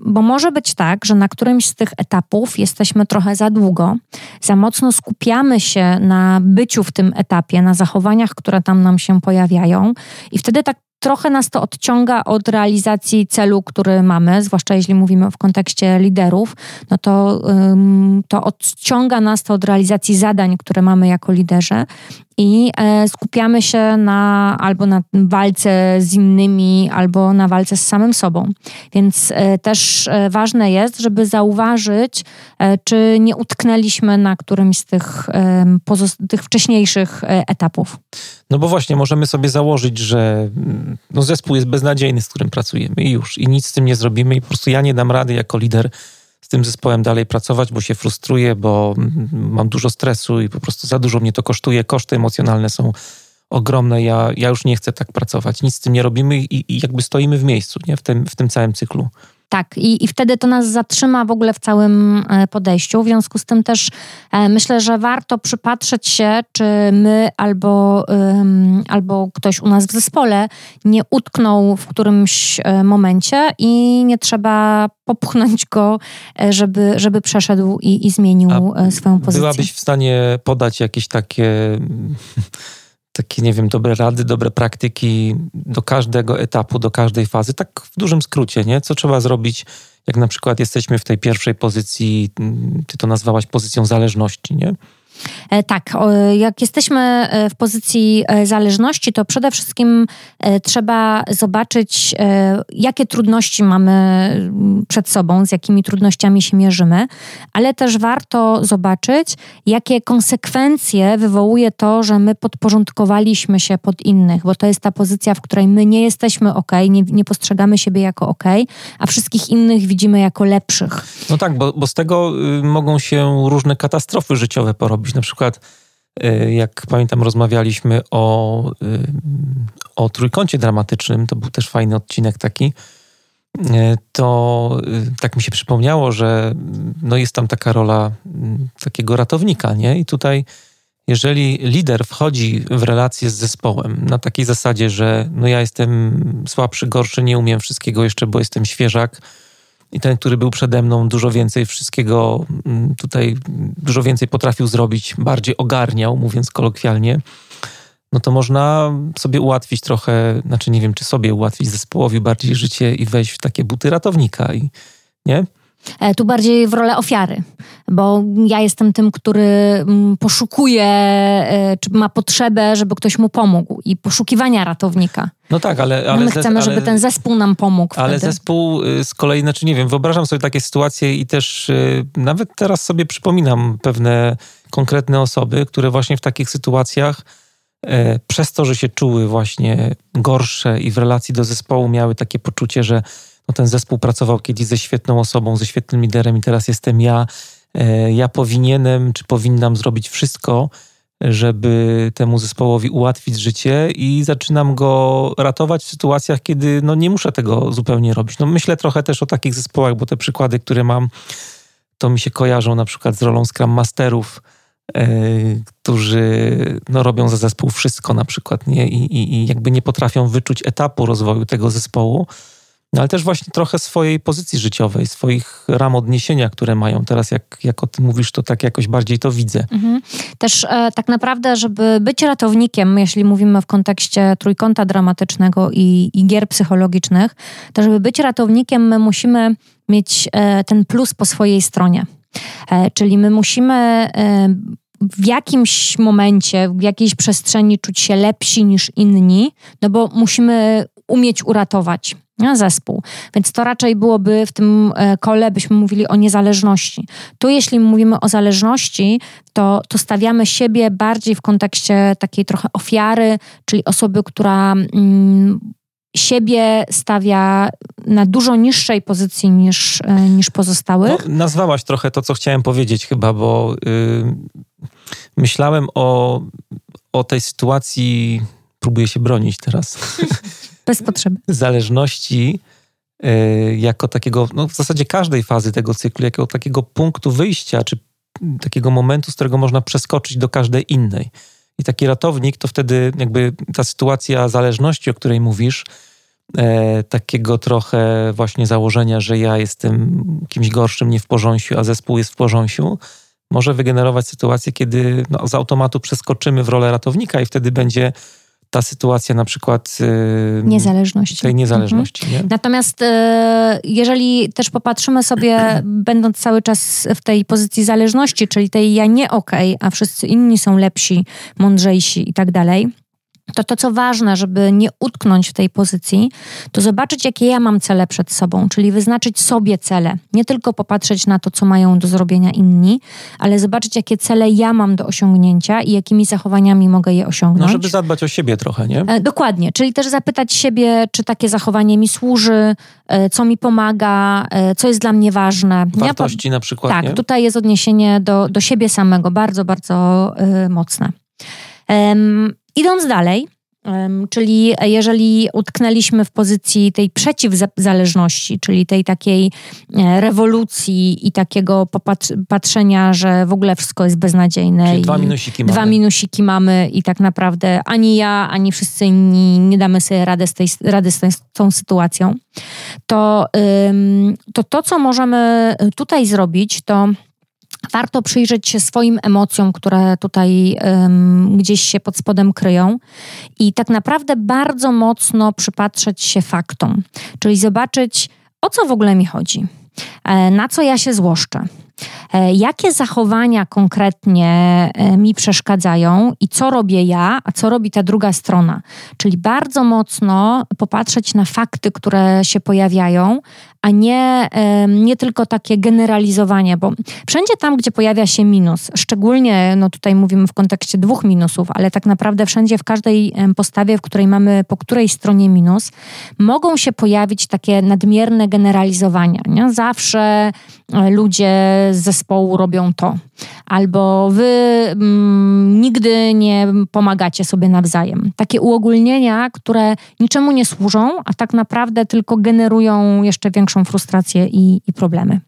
bo może być tak, że na którymś z tych etapów jesteśmy trochę za długo, za mocno skupiamy się na byciu w tym etapie, na zachowaniach, które tam nam się pojawiają, i wtedy tak trochę nas to odciąga od realizacji celu, który mamy, zwłaszcza jeśli mówimy w kontekście liderów, no to, to odciąga nas to od realizacji zadań, które mamy jako liderzy i e, skupiamy się na albo na walce z innymi, albo na walce z samym sobą. Więc e, też e, ważne jest, żeby zauważyć, czy nie utknęliśmy na którymś z tych, tych wcześniejszych etapów. No bo właśnie możemy sobie założyć, że mm, no zespół jest beznadziejny, z którym pracujemy i już, i nic z tym nie zrobimy i po prostu ja nie dam rady jako lider z tym zespołem dalej pracować, bo się frustruję, bo mam dużo stresu i po prostu za dużo mnie to kosztuje. Koszty emocjonalne są ogromne. Ja, ja już nie chcę tak pracować. Nic z tym nie robimy i, i jakby stoimy w miejscu nie? W, tym, w tym całym cyklu. Tak, i, i wtedy to nas zatrzyma w ogóle w całym e, podejściu. W związku z tym też e, myślę, że warto przypatrzeć się, czy my albo, albo ktoś u nas w zespole nie utknął w którymś e, momencie i nie trzeba popchnąć go, żeby, żeby przeszedł i, i zmienił A swoją pozycję. Byłabyś w stanie podać jakieś takie takie, nie wiem, dobre rady, dobre praktyki do każdego etapu, do każdej fazy, tak w dużym skrócie, nie? Co trzeba zrobić, jak na przykład jesteśmy w tej pierwszej pozycji, ty to nazwałaś pozycją zależności, nie? E, tak, jak jesteśmy e, w pozycji e, zależności, to przede wszystkim trzeba zobaczyć, jakie trudności mamy przed sobą, z jakimi trudnościami się mierzymy, ale też warto zobaczyć, jakie konsekwencje wywołuje to, że my podporządkowaliśmy się pod innych, bo to jest ta pozycja, w której my nie jesteśmy ok, nie, nie postrzegamy siebie jako ok, a wszystkich innych widzimy jako lepszych. No tak, bo, bo z tego y, mogą się różne katastrofy życiowe porobić robić. Na przykład, y, jak pamiętam, rozmawialiśmy o, y, o trójkącie dramatycznym, to był też fajny odcinek taki. Y, to tak mi się przypomniało, że no jest tam taka rola takiego ratownika, nie? I tutaj, jeżeli lider wchodzi w relację z zespołem na takiej zasadzie, że no ja jestem słabszy, gorszy, nie umiem wszystkiego jeszcze, bo jestem świeżak, i ten, który był przede mną, dużo więcej wszystkiego mm, tutaj, dużo więcej potrafił zrobić, bardziej ogarniał, mówiąc kolokwialnie, no to można sobie ułatwić trochę, znaczy nie wiem, czy sobie ułatwić zespołowi bardziej życie i wejść w takie buty ratownika i nie? E, tu bardziej w rolę ofiary, bo ja jestem tym, który mm, poszukuje, e, czy ma potrzebę, żeby ktoś mu pomógł i poszukiwania ratownika. No tak, ale... ale My chcemy, ale, żeby ten zespół nam pomógł. Ale wtedy. zespół y, z kolei, znaczy nie wiem, wyobrażam sobie takie sytuacje i też y, nawet teraz sobie przypominam pewne konkretne osoby, które właśnie w takich sytuacjach e, przez to, że się czuły właśnie gorsze i w relacji do zespołu miały takie poczucie, że no ten zespół pracował kiedyś ze świetną osobą, ze świetnym liderem i teraz jestem ja. E, ja powinienem czy powinnam zrobić wszystko, żeby temu zespołowi ułatwić życie i zaczynam go ratować w sytuacjach, kiedy no nie muszę tego zupełnie robić. No myślę trochę też o takich zespołach, bo te przykłady, które mam, to mi się kojarzą na przykład z rolą Scrum Masterów, e, którzy no, robią za zespół wszystko na przykład nie? I, i, i jakby nie potrafią wyczuć etapu rozwoju tego zespołu ale też właśnie trochę swojej pozycji życiowej, swoich ram odniesienia, które mają. Teraz jak, jak o tym mówisz, to tak jakoś bardziej to widzę. Mhm. Też e, tak naprawdę, żeby być ratownikiem, jeśli mówimy w kontekście trójkąta dramatycznego i, i gier psychologicznych, to żeby być ratownikiem, my musimy mieć e, ten plus po swojej stronie. E, czyli my musimy e, w jakimś momencie, w jakiejś przestrzeni czuć się lepsi niż inni, no bo musimy umieć uratować zespół. Więc to raczej byłoby w tym e, kole, byśmy mówili o niezależności. Tu, jeśli mówimy o zależności, to, to stawiamy siebie bardziej w kontekście takiej trochę ofiary, czyli osoby, która mm, siebie stawia na dużo niższej pozycji niż, e, niż pozostałych. No, nazwałaś trochę to, co chciałem powiedzieć chyba, bo yy, myślałem o, o tej sytuacji, próbuję się bronić teraz. Bez potrzeby. Zależności y, jako takiego, no w zasadzie każdej fazy tego cyklu, jako takiego punktu wyjścia, czy takiego momentu, z którego można przeskoczyć do każdej innej. I taki ratownik to wtedy jakby ta sytuacja zależności, o której mówisz, e, takiego trochę właśnie założenia, że ja jestem kimś gorszym, nie w porządku, a zespół jest w porządku, może wygenerować sytuację, kiedy no, z automatu przeskoczymy w rolę ratownika i wtedy będzie ta sytuacja na przykład yy, niezależności. tej niezależności. Mhm. Natomiast yy, jeżeli też popatrzymy sobie, będąc cały czas w tej pozycji zależności, czyli tej ja nie okej, okay, a wszyscy inni są lepsi, mądrzejsi i tak dalej, to to, co ważne, żeby nie utknąć w tej pozycji, to zobaczyć, jakie ja mam cele przed sobą, czyli wyznaczyć sobie cele. Nie tylko popatrzeć na to, co mają do zrobienia inni, ale zobaczyć, jakie cele ja mam do osiągnięcia i jakimi zachowaniami mogę je osiągnąć. No, żeby zadbać o siebie trochę, nie? E, dokładnie, czyli też zapytać siebie, czy takie zachowanie mi służy, e, co mi pomaga, e, co jest dla mnie ważne. Wartości ja, na przykład, Tak, nie? tutaj jest odniesienie do, do siebie samego bardzo, bardzo mocne. Idąc dalej, Czyli jeżeli utknęliśmy w pozycji tej przeciwzależności, czyli tej takiej e, rewolucji i takiego patrzenia, że w ogóle wszystko jest beznadziejne. Czyli dwa minusiki mamy. Dwa minusiki mamy i tak naprawdę ani ja, ani wszyscy inni nie damy sobie rady z, tej, rady z tą sytuacją. To, to to, co możemy tutaj zrobić, to warto przyjrzeć się swoim emocjom, które tutaj gdzieś się pod spodem kryją i tak naprawdę bardzo mocno przypatrzeć się faktom, czyli zobaczyć, o co w ogóle mi chodzi, e, na co ja się złoszczę. E, jakie zachowania konkretnie e, mi przeszkadzają i co robię ja, a co robi ta druga strona? Czyli bardzo mocno popatrzeć na fakty, które się pojawiają, a nie, nie tylko takie generalizowanie, bo wszędzie tam, gdzie pojawia się minus, szczególnie no tutaj mówimy w kontekście dwóch minusów, ale tak naprawdę wszędzie w każdej postawie, w której mamy po której stronie minus, mogą się pojawić takie nadmierne generalizowania. Nie? Zawsze e, ludzie z robią to, albo wy mm, nigdy nie pomagacie sobie nawzajem. Takie uogólnienia, które niczemu nie służą, a tak naprawdę tylko generują jeszcze większą większą frustrację i, i problemy.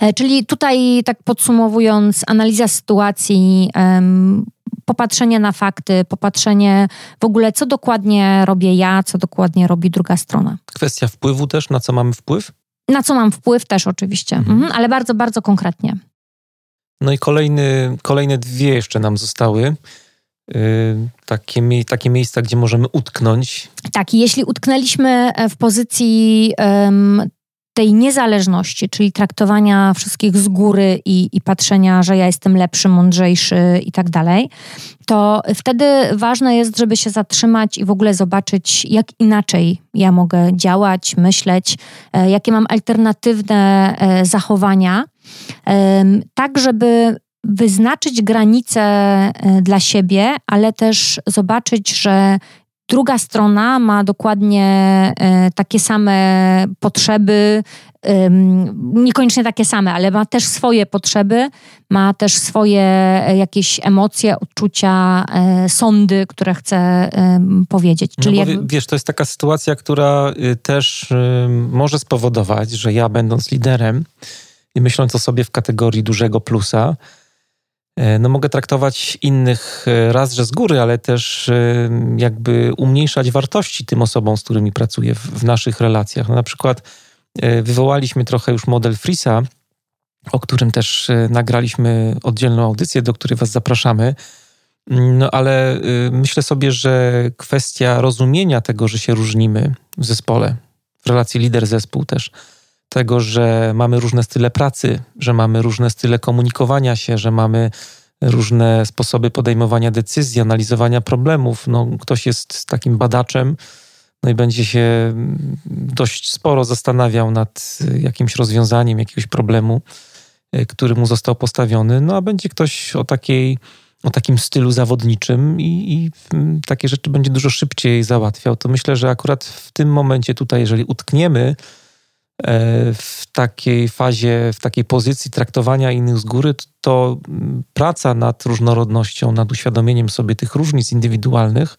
E, czyli tutaj, tak podsumowując, analiza sytuacji, um, popatrzenie na fakty, popatrzenie w ogóle, co dokładnie robię ja, co dokładnie robi druga strona. Kwestia wpływu też, na co mamy wpływ? Na co mam wpływ też oczywiście, mhm. Mhm, ale bardzo, bardzo konkretnie. No i kolejny, kolejne dwie jeszcze nam zostały. Y, takie, takie miejsca, gdzie możemy utknąć. Tak, i jeśli utknęliśmy e, w pozycji um, tej niezależności, czyli traktowania wszystkich z góry i, i patrzenia, że ja jestem lepszy, mądrzejszy i tak dalej, to wtedy ważne jest, żeby się zatrzymać i w ogóle zobaczyć, jak inaczej ja mogę działać, myśleć, e, jakie mam alternatywne e, zachowania, tak żeby wyznaczyć granice e, dla siebie, ale też zobaczyć, że druga strona ma dokładnie e, takie same potrzeby, niekoniecznie takie same, ale ma też swoje potrzeby, ma też swoje e, jakieś emocje, odczucia, sądy, które chce powiedzieć. Czyli no jakby... Wiesz, to jest taka sytuacja, która y, też może spowodować, że ja będąc liderem i myśląc o sobie w kategorii dużego plusa, E, no mogę traktować innych e, raz, że z góry, ale też e, jakby umniejszać wartości tym osobom, z którymi pracuję w, w naszych relacjach. No na przykład wywołaliśmy trochę już model Frisa, o którym też nagraliśmy oddzielną audycję, do której Was zapraszamy. No ale myślę sobie, że kwestia rozumienia tego, że się różnimy w zespole, w relacji lider-zespół też, tego, że mamy różne style pracy, że mamy różne style komunikowania się, że mamy różne sposoby podejmowania decyzji, analizowania problemów. No, ktoś jest takim badaczem, no i będzie się dość sporo zastanawiał nad jakimś rozwiązaniem jakiegoś problemu, e, który mu został postawiony. No a będzie ktoś o takiej o takim stylu zawodniczym i, i, takie rzeczy będzie dużo szybciej załatwiał. To myślę, że akurat w tym momencie tutaj, jeżeli utkniemy w takiej fazie, w takiej pozycji traktowania innych z góry, to praca nad różnorodnością, nad uświadomieniem sobie tych różnic indywidualnych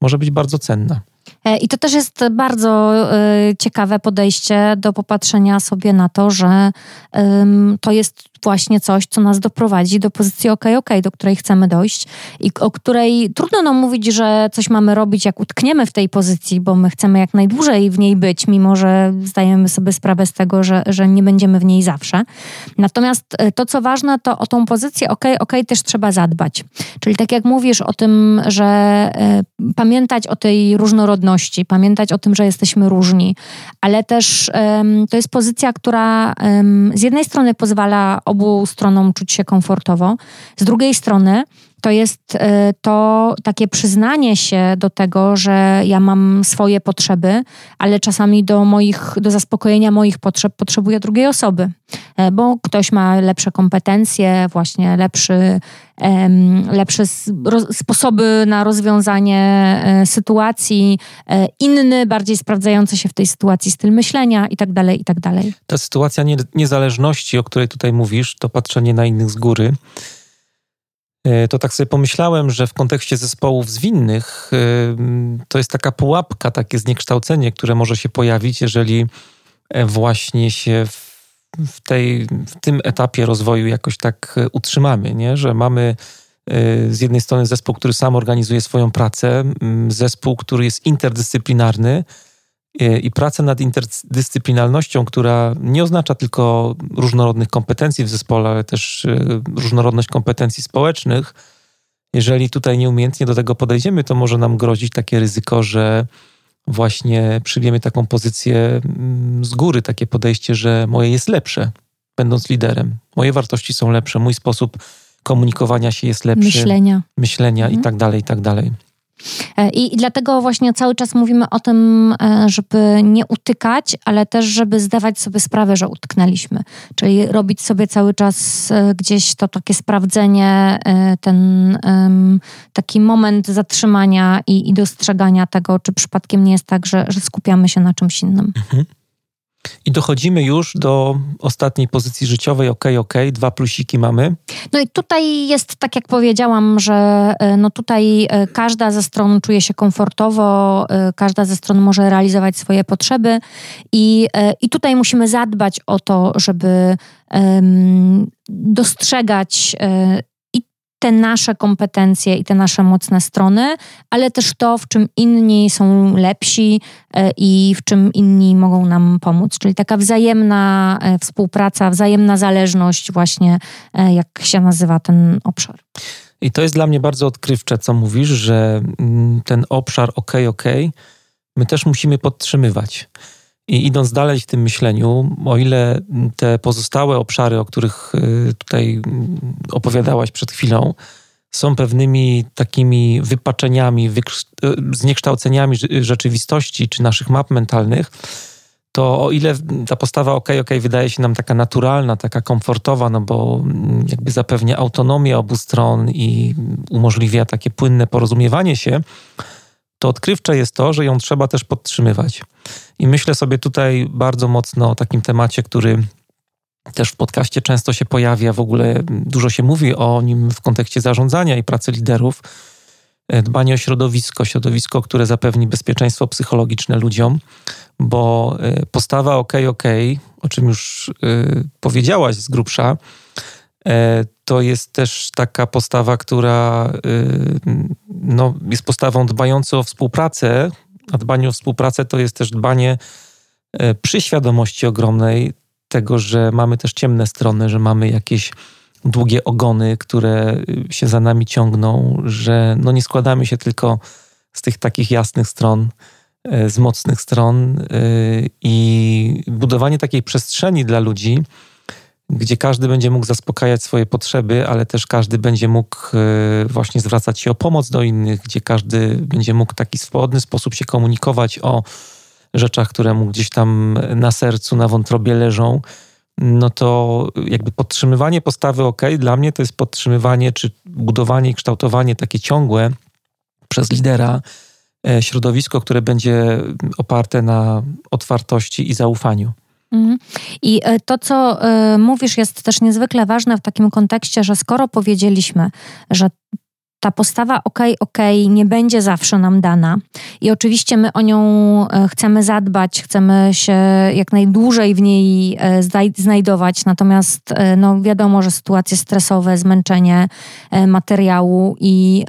może być bardzo cenna. E, I to też jest bardzo e, ciekawe podejście do popatrzenia sobie na to, że to jest właśnie coś, co nas doprowadzi do pozycji OK, OK, do której chcemy dojść i o której trudno nam mówić, że coś mamy robić, jak utkniemy w tej pozycji, bo my chcemy jak najdłużej w niej być, mimo że zdajemy sobie sprawę z tego, że, że nie będziemy w niej zawsze. Natomiast e, to, co ważne, to o tą pozycję OK, OK też trzeba zadbać. Czyli tak jak mówisz o tym, że pamiętać o tej różnorodności, pamiętać o tym, że jesteśmy różni, ale też y, to jest pozycja, która y, z jednej strony pozwala obu stronom czuć się komfortowo. Z drugiej strony to jest e, to takie przyznanie się do tego, że ja mam swoje potrzeby, ale czasami do moich, do zaspokojenia moich potrzeb potrzebuję drugiej osoby, e, bo ktoś ma lepsze kompetencje, właśnie lepszy, lepsze sposoby na rozwiązanie e, sytuacji, inny, bardziej sprawdzający się w tej sytuacji styl myślenia i tak dalej, i tak. Ta sytuacja niezależności, o której tutaj mówisz, to patrzenie na innych z góry, to tak sobie pomyślałem, że w kontekście zespołów zwinnych e, to jest taka pułapka, takie zniekształcenie, które może się pojawić, jeżeli e, właśnie się w, tej, w tym etapie rozwoju jakoś tak utrzymamy, nie? że mamy z jednej strony zespół, który sam organizuje swoją pracę, zespół, który jest interdyscyplinarny, i pracę nad interdyscyplinalnością, która nie oznacza tylko różnorodnych kompetencji w zespole, ale też e, różnorodność kompetencji społecznych. Jeżeli tutaj nieumiejętnie do tego podejdziemy, to może nam grozić takie ryzyko, że właśnie przyjmiemy taką pozycję mm, z góry, takie podejście, że moje jest lepsze, będąc liderem. Moje wartości są lepsze, mój sposób komunikowania się jest lepszy. Myślenia. Myślenia mhm. i tak dalej, i tak dalej. E, I, dlatego właśnie cały czas mówimy o tym, e, żeby nie utykać, ale też, żeby zdawać sobie sprawę, że utknęliśmy. Czyli robić sobie cały czas e, gdzieś to takie sprawdzenie, ten taki moment zatrzymania i, i dostrzegania tego, czy przypadkiem nie jest tak, że, że skupiamy się na czymś innym. Mhm. I dochodzimy już do ostatniej pozycji życiowej, ok, ok, dwa plusiki mamy. No i tutaj jest, tak jak powiedziałam, że e, no tutaj e, każda ze stron czuje się komfortowo, e, każda ze stron może realizować swoje potrzeby i, i tutaj musimy zadbać o to, żeby um, dostrzegać te nasze kompetencje i te nasze mocne strony, ale też to, w czym inni są lepsi e, i w czym inni mogą nam pomóc. Czyli taka wzajemna e, współpraca, wzajemna zależność, właśnie e, jak się nazywa ten obszar. I to jest dla mnie bardzo odkrywcze, co mówisz, że mm, ten obszar OK, OK, my też musimy podtrzymywać. I idąc dalej w tym myśleniu, o ile te pozostałe obszary, o których y, tutaj opowiadałaś przed chwilą, są pewnymi takimi wypaczeniami, y, zniekształceniami rzeczywistości czy naszych map mentalnych, to o ile ta postawa ok, ok wydaje się nam taka naturalna, taka komfortowa, no bo jakby zapewnia autonomię obu stron i umożliwia takie płynne porozumiewanie się, to odkrywcze jest to, że ją trzeba też podtrzymywać. I myślę sobie tutaj bardzo mocno o takim temacie, który też w podcaście często się pojawia, w ogóle dużo się mówi o nim w kontekście zarządzania i pracy liderów. E, dbanie o środowisko, środowisko, które zapewni bezpieczeństwo psychologiczne ludziom, bo e, postawa OK, OK, o czym już e, powiedziałaś z grubsza, to jest też taka postawa, która no, jest postawą dbającą o współpracę, a dbanie o współpracę to jest też dbanie przy świadomości ogromnej tego, że mamy też ciemne strony, że mamy jakieś długie ogony, które się za nami ciągną, że no nie składamy się tylko z tych takich jasnych stron, e, z mocnych stron e, i budowanie takiej przestrzeni dla ludzi, gdzie każdy będzie mógł zaspokajać swoje potrzeby, ale też każdy będzie mógł e, właśnie zwracać się o pomoc do innych, gdzie każdy będzie mógł w taki swobodny sposób się komunikować o rzeczach, które mu gdzieś tam na sercu, na wątrobie leżą, no to jakby podtrzymywanie postawy OK dla mnie to jest podtrzymywanie czy budowanie i kształtowanie takie ciągłe przez lidera e, środowisko, które będzie oparte na otwartości i zaufaniu. Mhm. I e, to, co e, mówisz, jest też niezwykle ważne w takim kontekście, że skoro powiedzieliśmy, że ta postawa ok, ok nie będzie zawsze nam dana. I oczywiście my o nią e, chcemy zadbać, chcemy się jak najdłużej w niej e, znajdować. Natomiast e, no, wiadomo, że sytuacje stresowe, zmęczenie materiału i,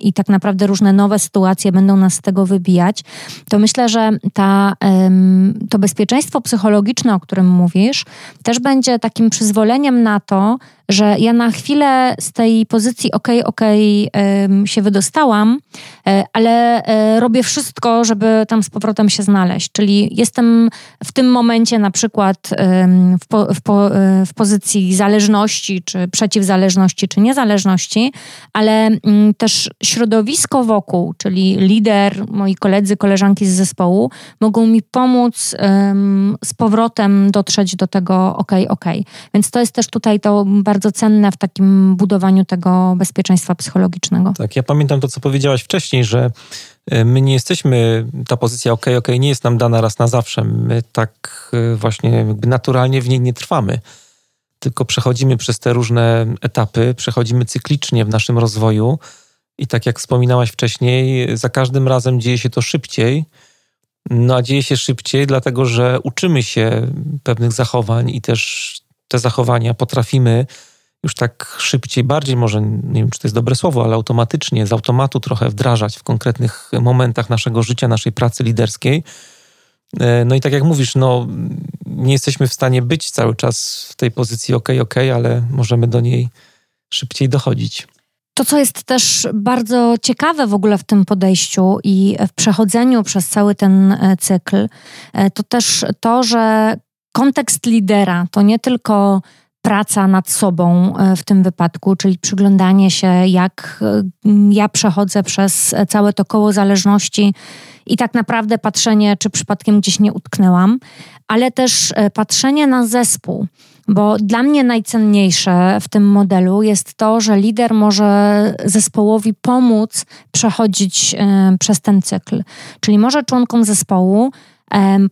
i tak naprawdę różne nowe sytuacje będą nas z tego wybijać. To myślę, że ta, to bezpieczeństwo psychologiczne, o którym mówisz, też będzie takim przyzwoleniem na to, że ja na chwilę z tej pozycji ok, ok się wydostałam, e, ale e, robię wszystko, żeby tam z powrotem się znaleźć. Czyli jestem w tym momencie na przykład w, po, w, po, e, w pozycji zależności, czy przeciwzależności, czy niezależności, ale mm, też środowisko wokół, czyli lider, moi koledzy, koleżanki z zespołu mogą mi pomóc z powrotem dotrzeć do tego ok, ok. Więc to jest też tutaj to bardzo bardzo cenne w takim budowaniu tego bezpieczeństwa psychologicznego. Tak, ja pamiętam to, co powiedziałaś wcześniej, że e, my nie jesteśmy, ta pozycja ok, ok, nie jest nam dana raz na zawsze. My tak e, właśnie naturalnie w niej nie trwamy, tylko przechodzimy przez te różne etapy, przechodzimy cyklicznie w naszym rozwoju i tak jak wspominałaś wcześniej, za każdym razem dzieje się to szybciej. No a dzieje się szybciej, dlatego że uczymy się pewnych zachowań i też te zachowania potrafimy już tak szybciej, bardziej może, nie wiem czy to jest dobre słowo, ale automatycznie, z automatu trochę wdrażać w konkretnych momentach naszego życia, naszej pracy liderskiej. E, no i tak jak mówisz, no, nie jesteśmy w stanie być cały czas w tej pozycji ok, ok, ale możemy do niej szybciej dochodzić. To, co jest też bardzo ciekawe w ogóle w tym podejściu i w przechodzeniu przez cały ten e, cykl, e, to też to, że kontekst lidera to nie tylko praca nad sobą e, w tym wypadku, czyli przyglądanie się, jak e, ja przechodzę przez całe to koło zależności i tak naprawdę patrzenie, czy przypadkiem gdzieś nie utknęłam, ale też e, patrzenie na zespół. Bo dla mnie najcenniejsze w tym modelu jest to, że lider może zespołowi pomóc przechodzić przez ten cykl. Czyli może członkom zespołu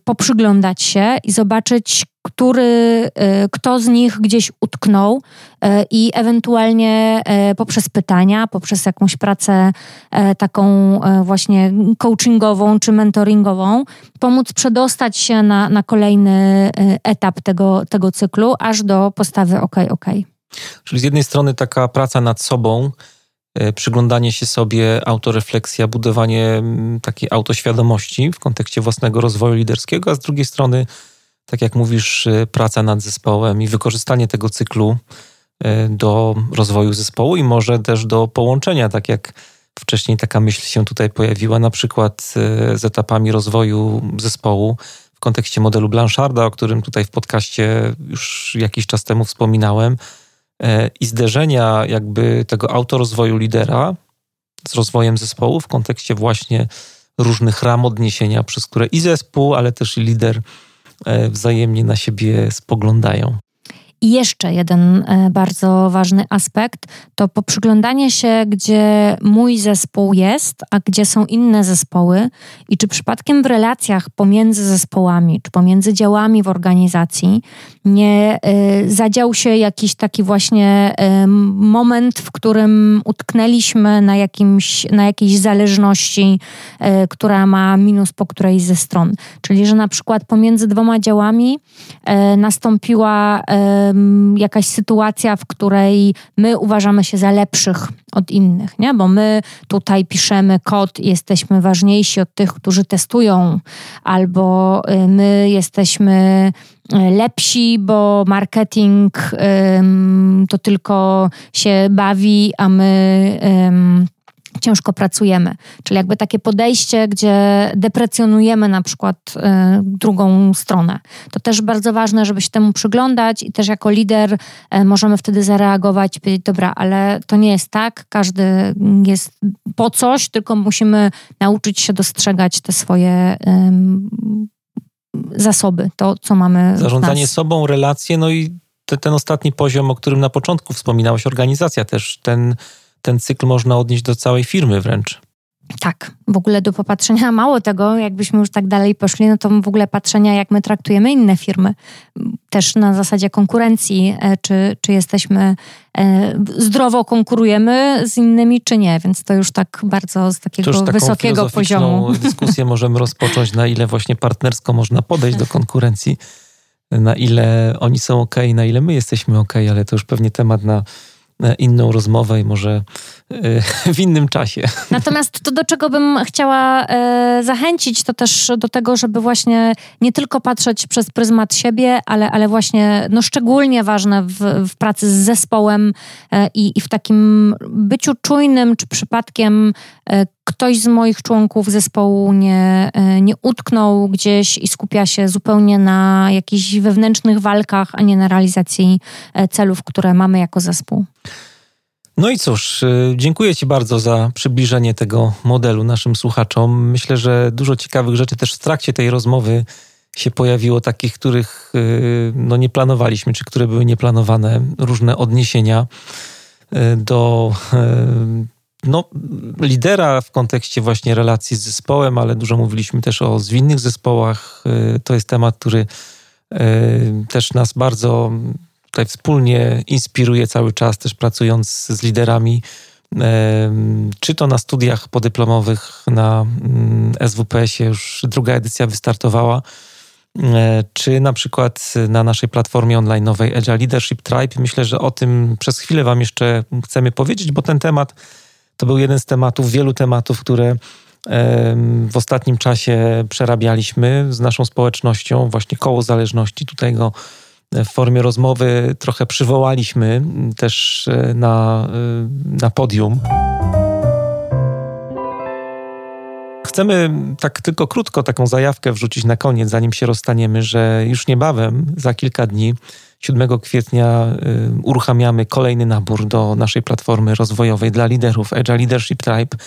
poprzyglądać się i zobaczyć, który, e, kto z nich gdzieś utknął e, i ewentualnie e, poprzez pytania, poprzez jakąś pracę taką właśnie coachingową czy mentoringową, pomóc przedostać się na, na kolejny etap tego, tego cyklu, aż do postawy OK, OK. Czyli z jednej strony taka praca nad sobą, przyglądanie się sobie, autorefleksja, budowanie takiej autoświadomości w kontekście własnego rozwoju liderskiego, a z drugiej strony tak jak mówisz, y, praca nad zespołem i wykorzystanie tego cyklu y, do rozwoju zespołu i może też do połączenia, tak jak wcześniej taka myśl się tutaj pojawiła, na przykład z etapami rozwoju zespołu w kontekście modelu Blancharda, o którym tutaj w podcaście już jakiś czas temu wspominałem, e, i zderzenia jakby tego autorozwoju lidera z rozwojem zespołu w kontekście właśnie różnych ram odniesienia, przez które i zespół, ale też i lider e, wzajemnie na siebie spoglądają. I jeszcze jeden e, bardzo ważny aspekt to poprzyglądanie się, gdzie mój zespół jest, a gdzie są inne zespoły i czy przypadkiem w relacjach pomiędzy zespołami, czy pomiędzy działami w organizacji nie y, zadział się jakiś taki właśnie y, moment, w którym utknęliśmy na, jakimś, na jakiejś zależności, która ma minus po którejś ze stron. Czyli, że na przykład pomiędzy dwoma działami nastąpiła jakaś sytuacja, w której my uważamy się za lepszych od innych, nie? bo my tutaj piszemy kod jesteśmy ważniejsi od tych, którzy testują, albo y, my jesteśmy y, lepsi, bo marketing to tylko się bawi, a my ciężko pracujemy. Czyli jakby takie podejście, gdzie deprecjonujemy na przykład y, drugą stronę. To też bardzo ważne, żeby się temu przyglądać i też jako lider y, możemy wtedy zareagować i powiedzieć, dobra, ale to nie jest tak, każdy jest po coś, tylko musimy nauczyć się dostrzegać te swoje y, zasoby, to co mamy Zarządzanie sobą, relacje, no i te, ten ostatni poziom, o którym na początku wspominałeś, organizacja też, ten ten cykl można odnieść do całej firmy wręcz. Tak, w ogóle do popatrzenia, mało tego, jakbyśmy już tak dalej poszli, no to w ogóle patrzenia, jak my traktujemy inne firmy. Też na zasadzie konkurencji, e, czy, czy jesteśmy e, zdrowo konkurujemy z innymi, czy nie, więc to już tak bardzo z takiego to już wysokiego poziomu. dyskusję możemy rozpocząć, na ile właśnie partnersko można podejść do konkurencji, na ile oni są ok, na ile my jesteśmy ok, ale to już pewnie temat na inną rozmowę i może e, w innym czasie. Natomiast to, do czego bym chciała e, zachęcić, to też do tego, żeby właśnie nie tylko patrzeć przez pryzmat siebie, ale, ale właśnie no szczególnie ważne w, w pracy z zespołem i, i w takim byciu czujnym, czy przypadkiem ktoś z moich członków zespołu nie, nie utknął gdzieś i skupia się zupełnie na jakichś wewnętrznych walkach, a nie na realizacji celów, które mamy jako zespół. No i cóż, y, dziękuję Ci bardzo za przybliżenie tego modelu naszym słuchaczom. Myślę, że dużo ciekawych rzeczy też w trakcie tej rozmowy się pojawiło, takich, których no, nie planowaliśmy, czy które były nieplanowane, różne odniesienia do no, lidera w kontekście właśnie relacji z zespołem, ale dużo mówiliśmy też o zwinnych zespołach. To jest temat, który też nas bardzo tutaj wspólnie inspiruje cały czas, też pracując z liderami, czy to na studiach podyplomowych na mm, SWPS-ie, już druga edycja wystartowała, czy na przykład na naszej platformie online nowej Agile Leadership Tribe. Myślę, że o tym przez chwilę Wam jeszcze chcemy powiedzieć, bo ten temat to był jeden z tematów, wielu tematów, które w ostatnim czasie przerabialiśmy z naszą społecznością, właśnie koło zależności. Tutaj go w formie rozmowy trochę przywołaliśmy też e, na, e, na podium. Chcemy tak tylko krótko taką zajawkę wrzucić na koniec, zanim się rozstaniemy, że już niebawem, za kilka dni, 7 kwietnia e, uruchamiamy kolejny nabór do naszej platformy rozwojowej dla liderów Agile Leadership Tribe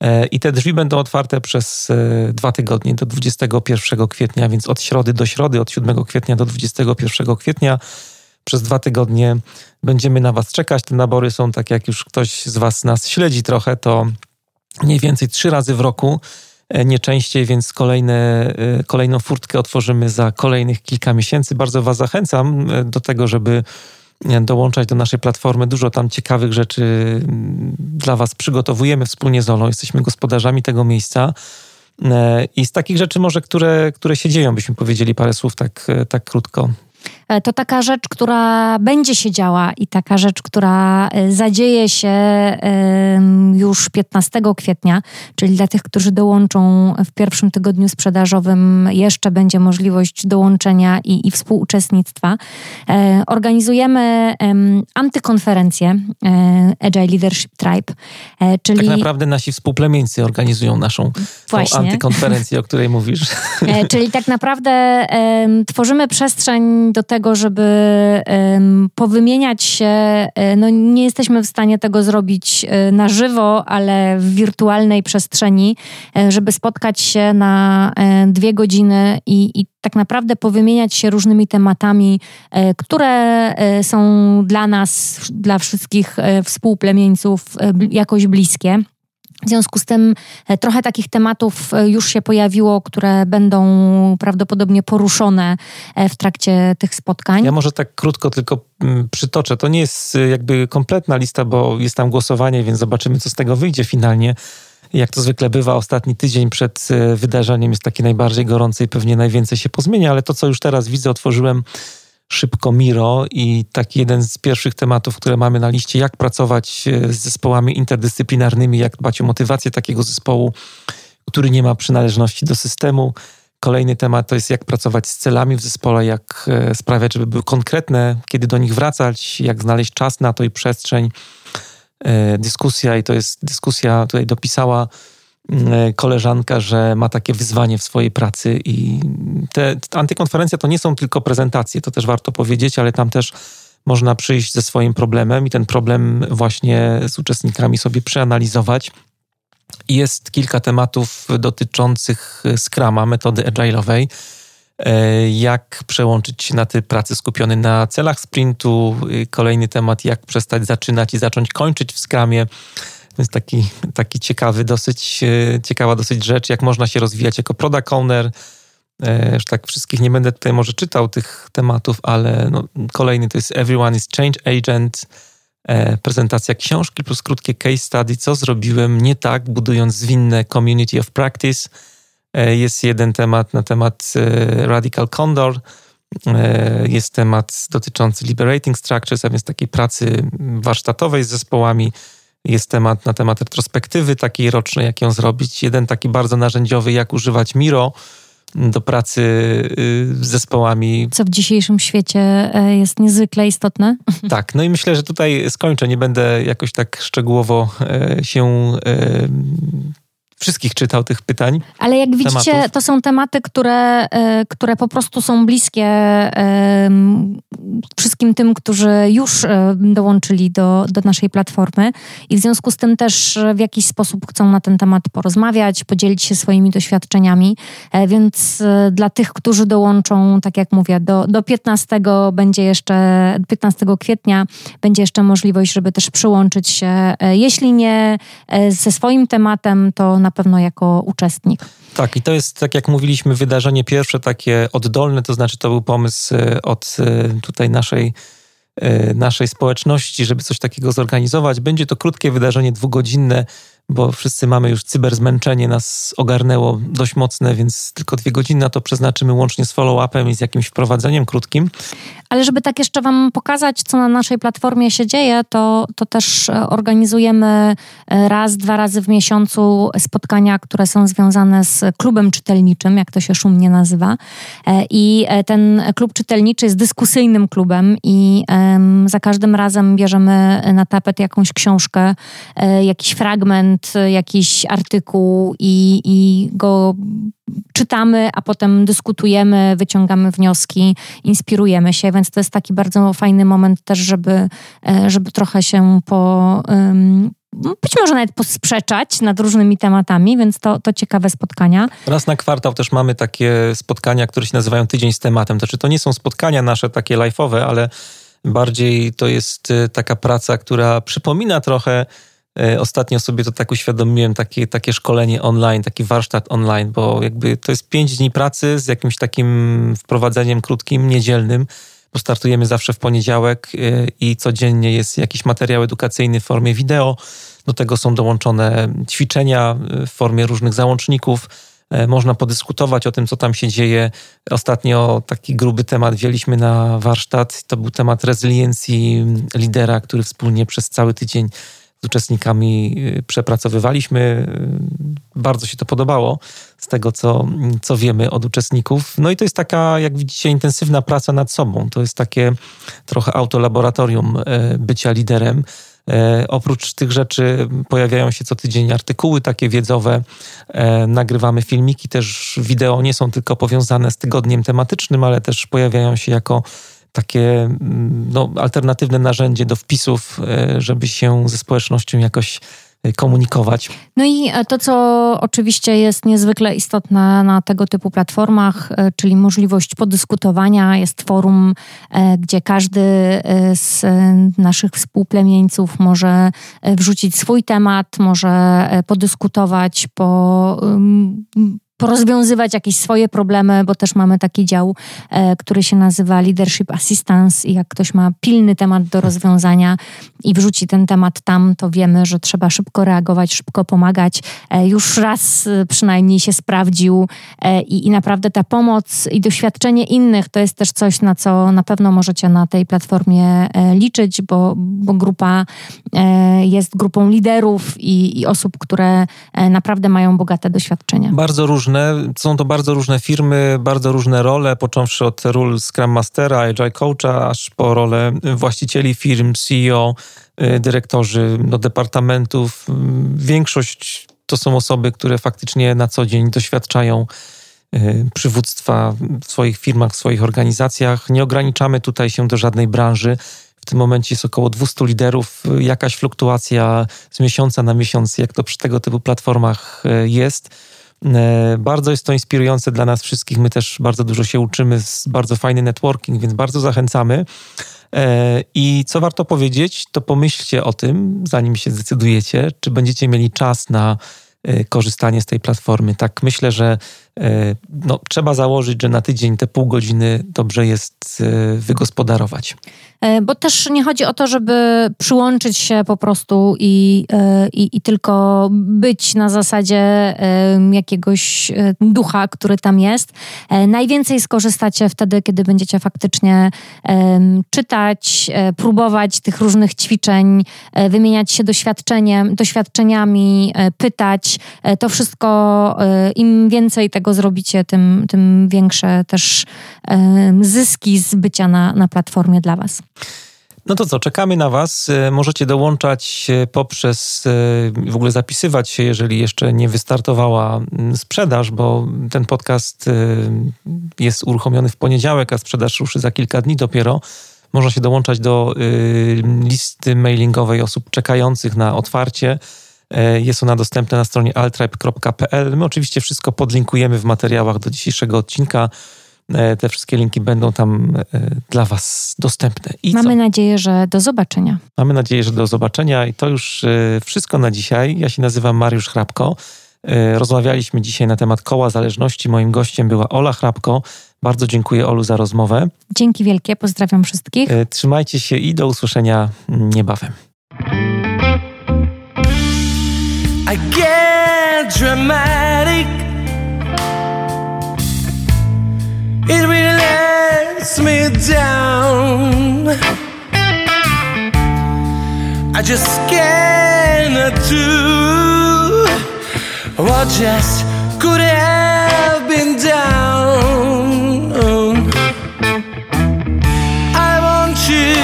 E, I te drzwi będą otwarte przez e, dwa tygodnie do 21 kwietnia, więc od środy do środy, od 7 kwietnia do 21 kwietnia. Przez dwa tygodnie będziemy na Was czekać. Te nabory są, tak jak już ktoś z Was nas śledzi trochę, to mniej więcej trzy razy w roku, nie częściej, więc kolejne, kolejną furtkę otworzymy za kolejnych kilka miesięcy. Bardzo Was zachęcam do tego, żeby dołączać do naszej platformy. Dużo tam ciekawych rzeczy mm, dla Was przygotowujemy wspólnie z Olą. Jesteśmy gospodarzami tego miejsca. E, I z takich rzeczy może, które, które się dzieją, byśmy powiedzieli parę słów tak, e, tak krótko. E, to taka rzecz, która będzie się działa i taka rzecz, która e, zadzieje się już 15 kwietnia, czyli dla tych, którzy dołączą w pierwszym tygodniu sprzedażowym, jeszcze będzie możliwość dołączenia i, i współuczestnictwa. E, organizujemy antykonferencję Agile Leadership Tribe, czyli... Tak naprawdę nasi współplemieńcy organizują naszą antykonferencję, o której mówisz. Czyli tak naprawdę tworzymy przestrzeń do tego, żeby powymieniać się. E, no, nie jesteśmy w stanie tego zrobić e, na żywo, ale w wirtualnej przestrzeni, e, żeby spotkać się na dwie godziny i, i tak naprawdę powymieniać się różnymi tematami, które są dla nas, dla wszystkich współplemieńców jakoś bliskie. W związku z tym e, trochę takich tematów e, już się pojawiło, które będą prawdopodobnie poruszone e, w trakcie tych spotkań. Ja może tak krótko tylko mm, przytoczę. To nie jest jakby kompletna lista, bo jest tam głosowanie, więc zobaczymy, co z tego wyjdzie finalnie. Jak to zwykle bywa, ostatni tydzień przed wydarzeniem jest taki najbardziej gorący i pewnie najwięcej się pozmienia, ale to, co już teraz widzę, otworzyłem szybko Miro i taki jeden z pierwszych tematów, które mamy na liście, jak pracować e, z zespołami interdyscyplinarnymi, jak dbać o motywację takiego zespołu, który nie ma przynależności do systemu. Kolejny temat to jest jak pracować z celami w zespole, jak e, sprawiać, żeby były konkretne, kiedy do nich wracać, jak znaleźć czas na to i przestrzeń. E, dyskusja, i to jest dyskusja, tutaj dopisała koleżanka, że ma takie wyzwanie w swojej pracy i te, antykonferencja to nie są tylko prezentacje, to też warto powiedzieć, ale tam też można przyjść ze swoim problemem i ten problem właśnie z uczestnikami sobie przeanalizować. Jest kilka tematów dotyczących Scrama, metody agile'owej, e, jak przełączyć się na ty pracy skupiony na celach sprintu. Kolejny temat, jak przestać zaczynać i zacząć kończyć w Scrumie. To jest taki, taki ciekawy, dosyć e, ciekawa dosyć rzecz, jak można się rozwijać jako product owner. E, już tak wszystkich nie będę tutaj może czytał tych tematów, ale no, kolejny to jest Everyone is Change Agent, e, prezentacja książki plus krótkie case study, co zrobiłem nie tak, budując zwinne community of practice. Jest jeden temat na temat Radical Condor, jest temat dotyczący Liberating Structures, a więc takiej pracy warsztatowej z zespołami jest temat na temat retrospektywy takiej rocznej, jak ją zrobić. Jeden taki bardzo narzędziowy, jak używać Miro do pracy y, z zespołami. Co w dzisiejszym świecie e, jest niezwykle istotne. Tak, no i myślę, że tutaj skończę. Nie będę jakoś tak szczegółowo e, się e, wszystkich czytał tych pytań. Ale jak widzicie, tematów. to są tematy, które, e, które po prostu są bliskie wszystkim tym, którzy już e, dołączyli do, do naszej platformy i w związku z tym też w jakiś sposób chcą na ten temat porozmawiać, podzielić się swoimi doświadczeniami. E, więc dla tych, którzy dołączą, tak jak mówię, do, do 15 będzie jeszcze 15 kwietnia będzie jeszcze możliwość, żeby też przyłączyć się, jeśli nie ze swoim tematem, to na pewno jako uczestnik. Tak, i to jest, tak jak mówiliśmy, wydarzenie pierwsze takie oddolne, to znaczy to był pomysł e, od e, tutaj naszej e, naszej społeczności, żeby coś takiego zorganizować. Będzie to krótkie wydarzenie, dwugodzinne, bo wszyscy mamy już cyberzmęczenie, nas ogarnęło dość mocne, więc tylko dwie godziny na to przeznaczymy łącznie z follow-upem i z jakimś wprowadzeniem krótkim. Ale żeby tak jeszcze Wam pokazać, co na naszej platformie się dzieje, to, to też e, organizujemy e, raz, dwa razy w miesiącu spotkania, które są związane z klubem czytelniczym, jak to się szumnie nazywa. E, I ten klub czytelniczy jest dyskusyjnym klubem i za każdym razem bierzemy na tapet jakąś książkę, jakiś fragment, jakiś artykuł i, i go czytamy, a potem dyskutujemy, wyciągamy wnioski, inspirujemy się, więc to jest taki bardzo fajny moment też, żeby, e, żeby trochę się po, być może nawet posprzeczać nad różnymi tematami, więc to, to ciekawe spotkania. Raz na kwartał też mamy takie spotkania, które się nazywają Tydzień z tematem. To znaczy to nie są spotkania nasze takie live'owe, ale bardziej to jest e, taka praca, która przypomina trochę ostatnio sobie to tak uświadomiłem, takie, takie szkolenie online, taki warsztat online, bo jakby to jest pięć dni pracy z jakimś takim wprowadzeniem krótkim, niedzielnym, bo startujemy zawsze w poniedziałek e, i codziennie jest jakiś materiał edukacyjny w formie wideo. Do tego są dołączone ćwiczenia e, w formie różnych załączników. można podyskutować o tym, co tam się dzieje. Ostatnio taki gruby temat wzięliśmy na warsztat. To był temat rezyliencji lidera, który wspólnie przez cały tydzień z uczestnikami y, przepracowywaliśmy. Y, bardzo się to podobało z tego, co, co wiemy od uczestników. No i to jest taka, jak widzicie, intensywna praca nad sobą. To jest takie trochę autolaboratorium y, bycia liderem. Oprócz tych rzeczy pojawiają się co tydzień artykuły takie wiedzowe, nagrywamy filmiki, też wideo nie są tylko powiązane z tygodniem tematycznym, ale też pojawiają się jako takie mm, no, alternatywne narzędzie do wpisów, e, żeby się ze społecznością jakoś e, komunikować. No i e, to, co oczywiście jest niezwykle istotne na tego typu platformach, czyli możliwość podyskutowania. Jest forum, gdzie każdy z naszych współplemieńców może wrzucić swój temat, może podyskutować, po porozwiązywać jakieś swoje problemy, bo też mamy taki dział, e, który się nazywa Leadership Assistance i jak ktoś ma pilny temat do rozwiązania i wrzuci ten temat tam, to wiemy, że trzeba szybko reagować, szybko pomagać. E, już raz e, przynajmniej się sprawdził i, i naprawdę ta pomoc i doświadczenie innych to jest też coś, na co na pewno możecie na tej platformie liczyć, bo, bo grupa jest grupą liderów i, i osób, które naprawdę mają bogate doświadczenia. Bardzo różne różne. Są to bardzo różne firmy, bardzo różne role, począwszy od ról Scrum Mastera, Agile Coacha, aż po role właścicieli firm, CEO, y, dyrektorzy do departamentów. Większość to są osoby, które faktycznie na co dzień doświadczają y, przywództwa w swoich firmach, w swoich organizacjach. Nie ograniczamy tutaj się do żadnej branży. W tym momencie jest około 200 liderów. Jakaś fluktuacja z miesiąca na miesiąc, jak to przy tego typu platformach y, jest bardzo jest to inspirujące dla nas wszystkich. My też bardzo dużo się uczymy, bardzo fajny networking, więc bardzo zachęcamy. E, I co warto powiedzieć, to pomyślcie o tym, zanim się zdecydujecie, czy będziecie mieli czas na e, korzystanie z tej platformy. Tak myślę, że no, trzeba założyć, że na tydzień te pół godziny dobrze jest wygospodarować. E, bo też nie chodzi o to, żeby przyłączyć się po prostu i, e, i, i tylko być na zasadzie jakiegoś e, ducha, który tam jest. Najwięcej skorzystacie wtedy, kiedy będziecie faktycznie czytać, próbować tych różnych ćwiczeń, wymieniać się doświadczeniem, doświadczeniami, pytać. To wszystko, im więcej tego zrobicie, tym, tym większe też zyski z bycia na, na platformie dla Was. No to co, czekamy na Was. E, możecie dołączać poprzez, e, w ogóle zapisywać się, jeżeli jeszcze nie wystartowała mm, sprzedaż, bo ten podcast e, jest uruchomiony w poniedziałek, a sprzedaż ruszy za kilka dni dopiero. Można się dołączać do listy mailingowej osób czekających na otwarcie. Jest ona dostępna na stronie altribe.pl. My oczywiście wszystko podlinkujemy w materiałach do dzisiejszego odcinka. E, te wszystkie linki będą tam e, dla Was dostępne. I Mamy co? nadzieję, że do zobaczenia. Mamy nadzieję, że do zobaczenia i to już e, wszystko na dzisiaj. Ja się nazywam Mariusz Hrabko. Rozmawialiśmy dzisiaj na temat koła zależności. Moim gościem była Ola Hrabko. Bardzo dziękuję Olu za rozmowę. Dzięki wielkie, pozdrawiam wszystkich. Trzymajcie się i do usłyszenia niebawem. I get dramatic It really lets me down. I just cannot do what just could have been done. I want you.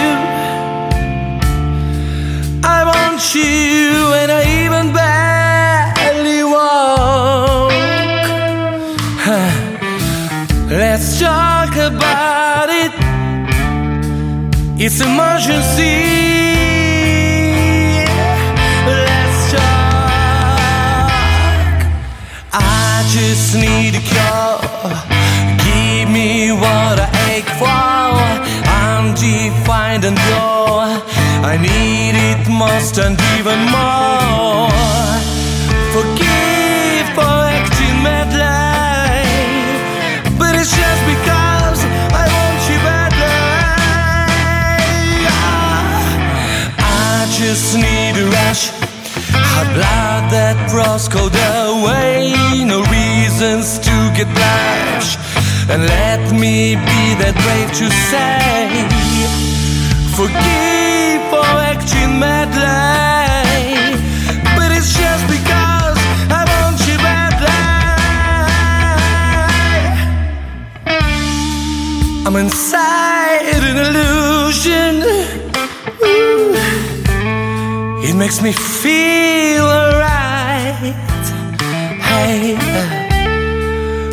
I want you, and I It's emergency. Let's talk. I just need a cure. Give me what I ache for. I'm defined and pure. I need it most and even more. Froze cold away. No reason get blush. And let me be that brave to say, forgive for acting madly. But it's just because I want you badly. I'm inside an illusion. Ooh. It makes me feel alright. Hey,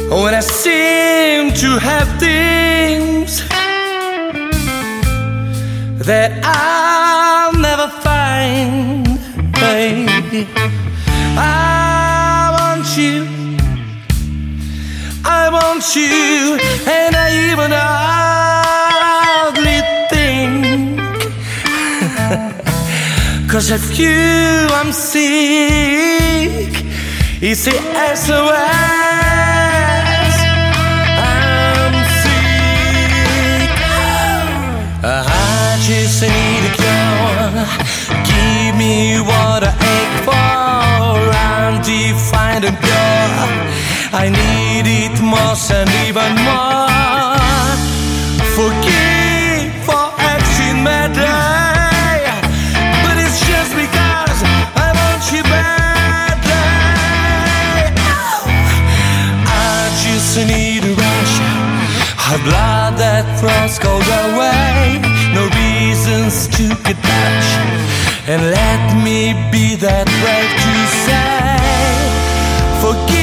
when I seem to have things that I'll never find, baby. I want you, I want you, and I even hardly think. Cause of you I'm sick It's the SOS I'm sick. Uh, I just need a cure. Give me what I ache for. Undefined and pure. I need it most and even more I just need a rush of blood that froze cold away. No reasons to get touch, and let me be that brave to say, forgive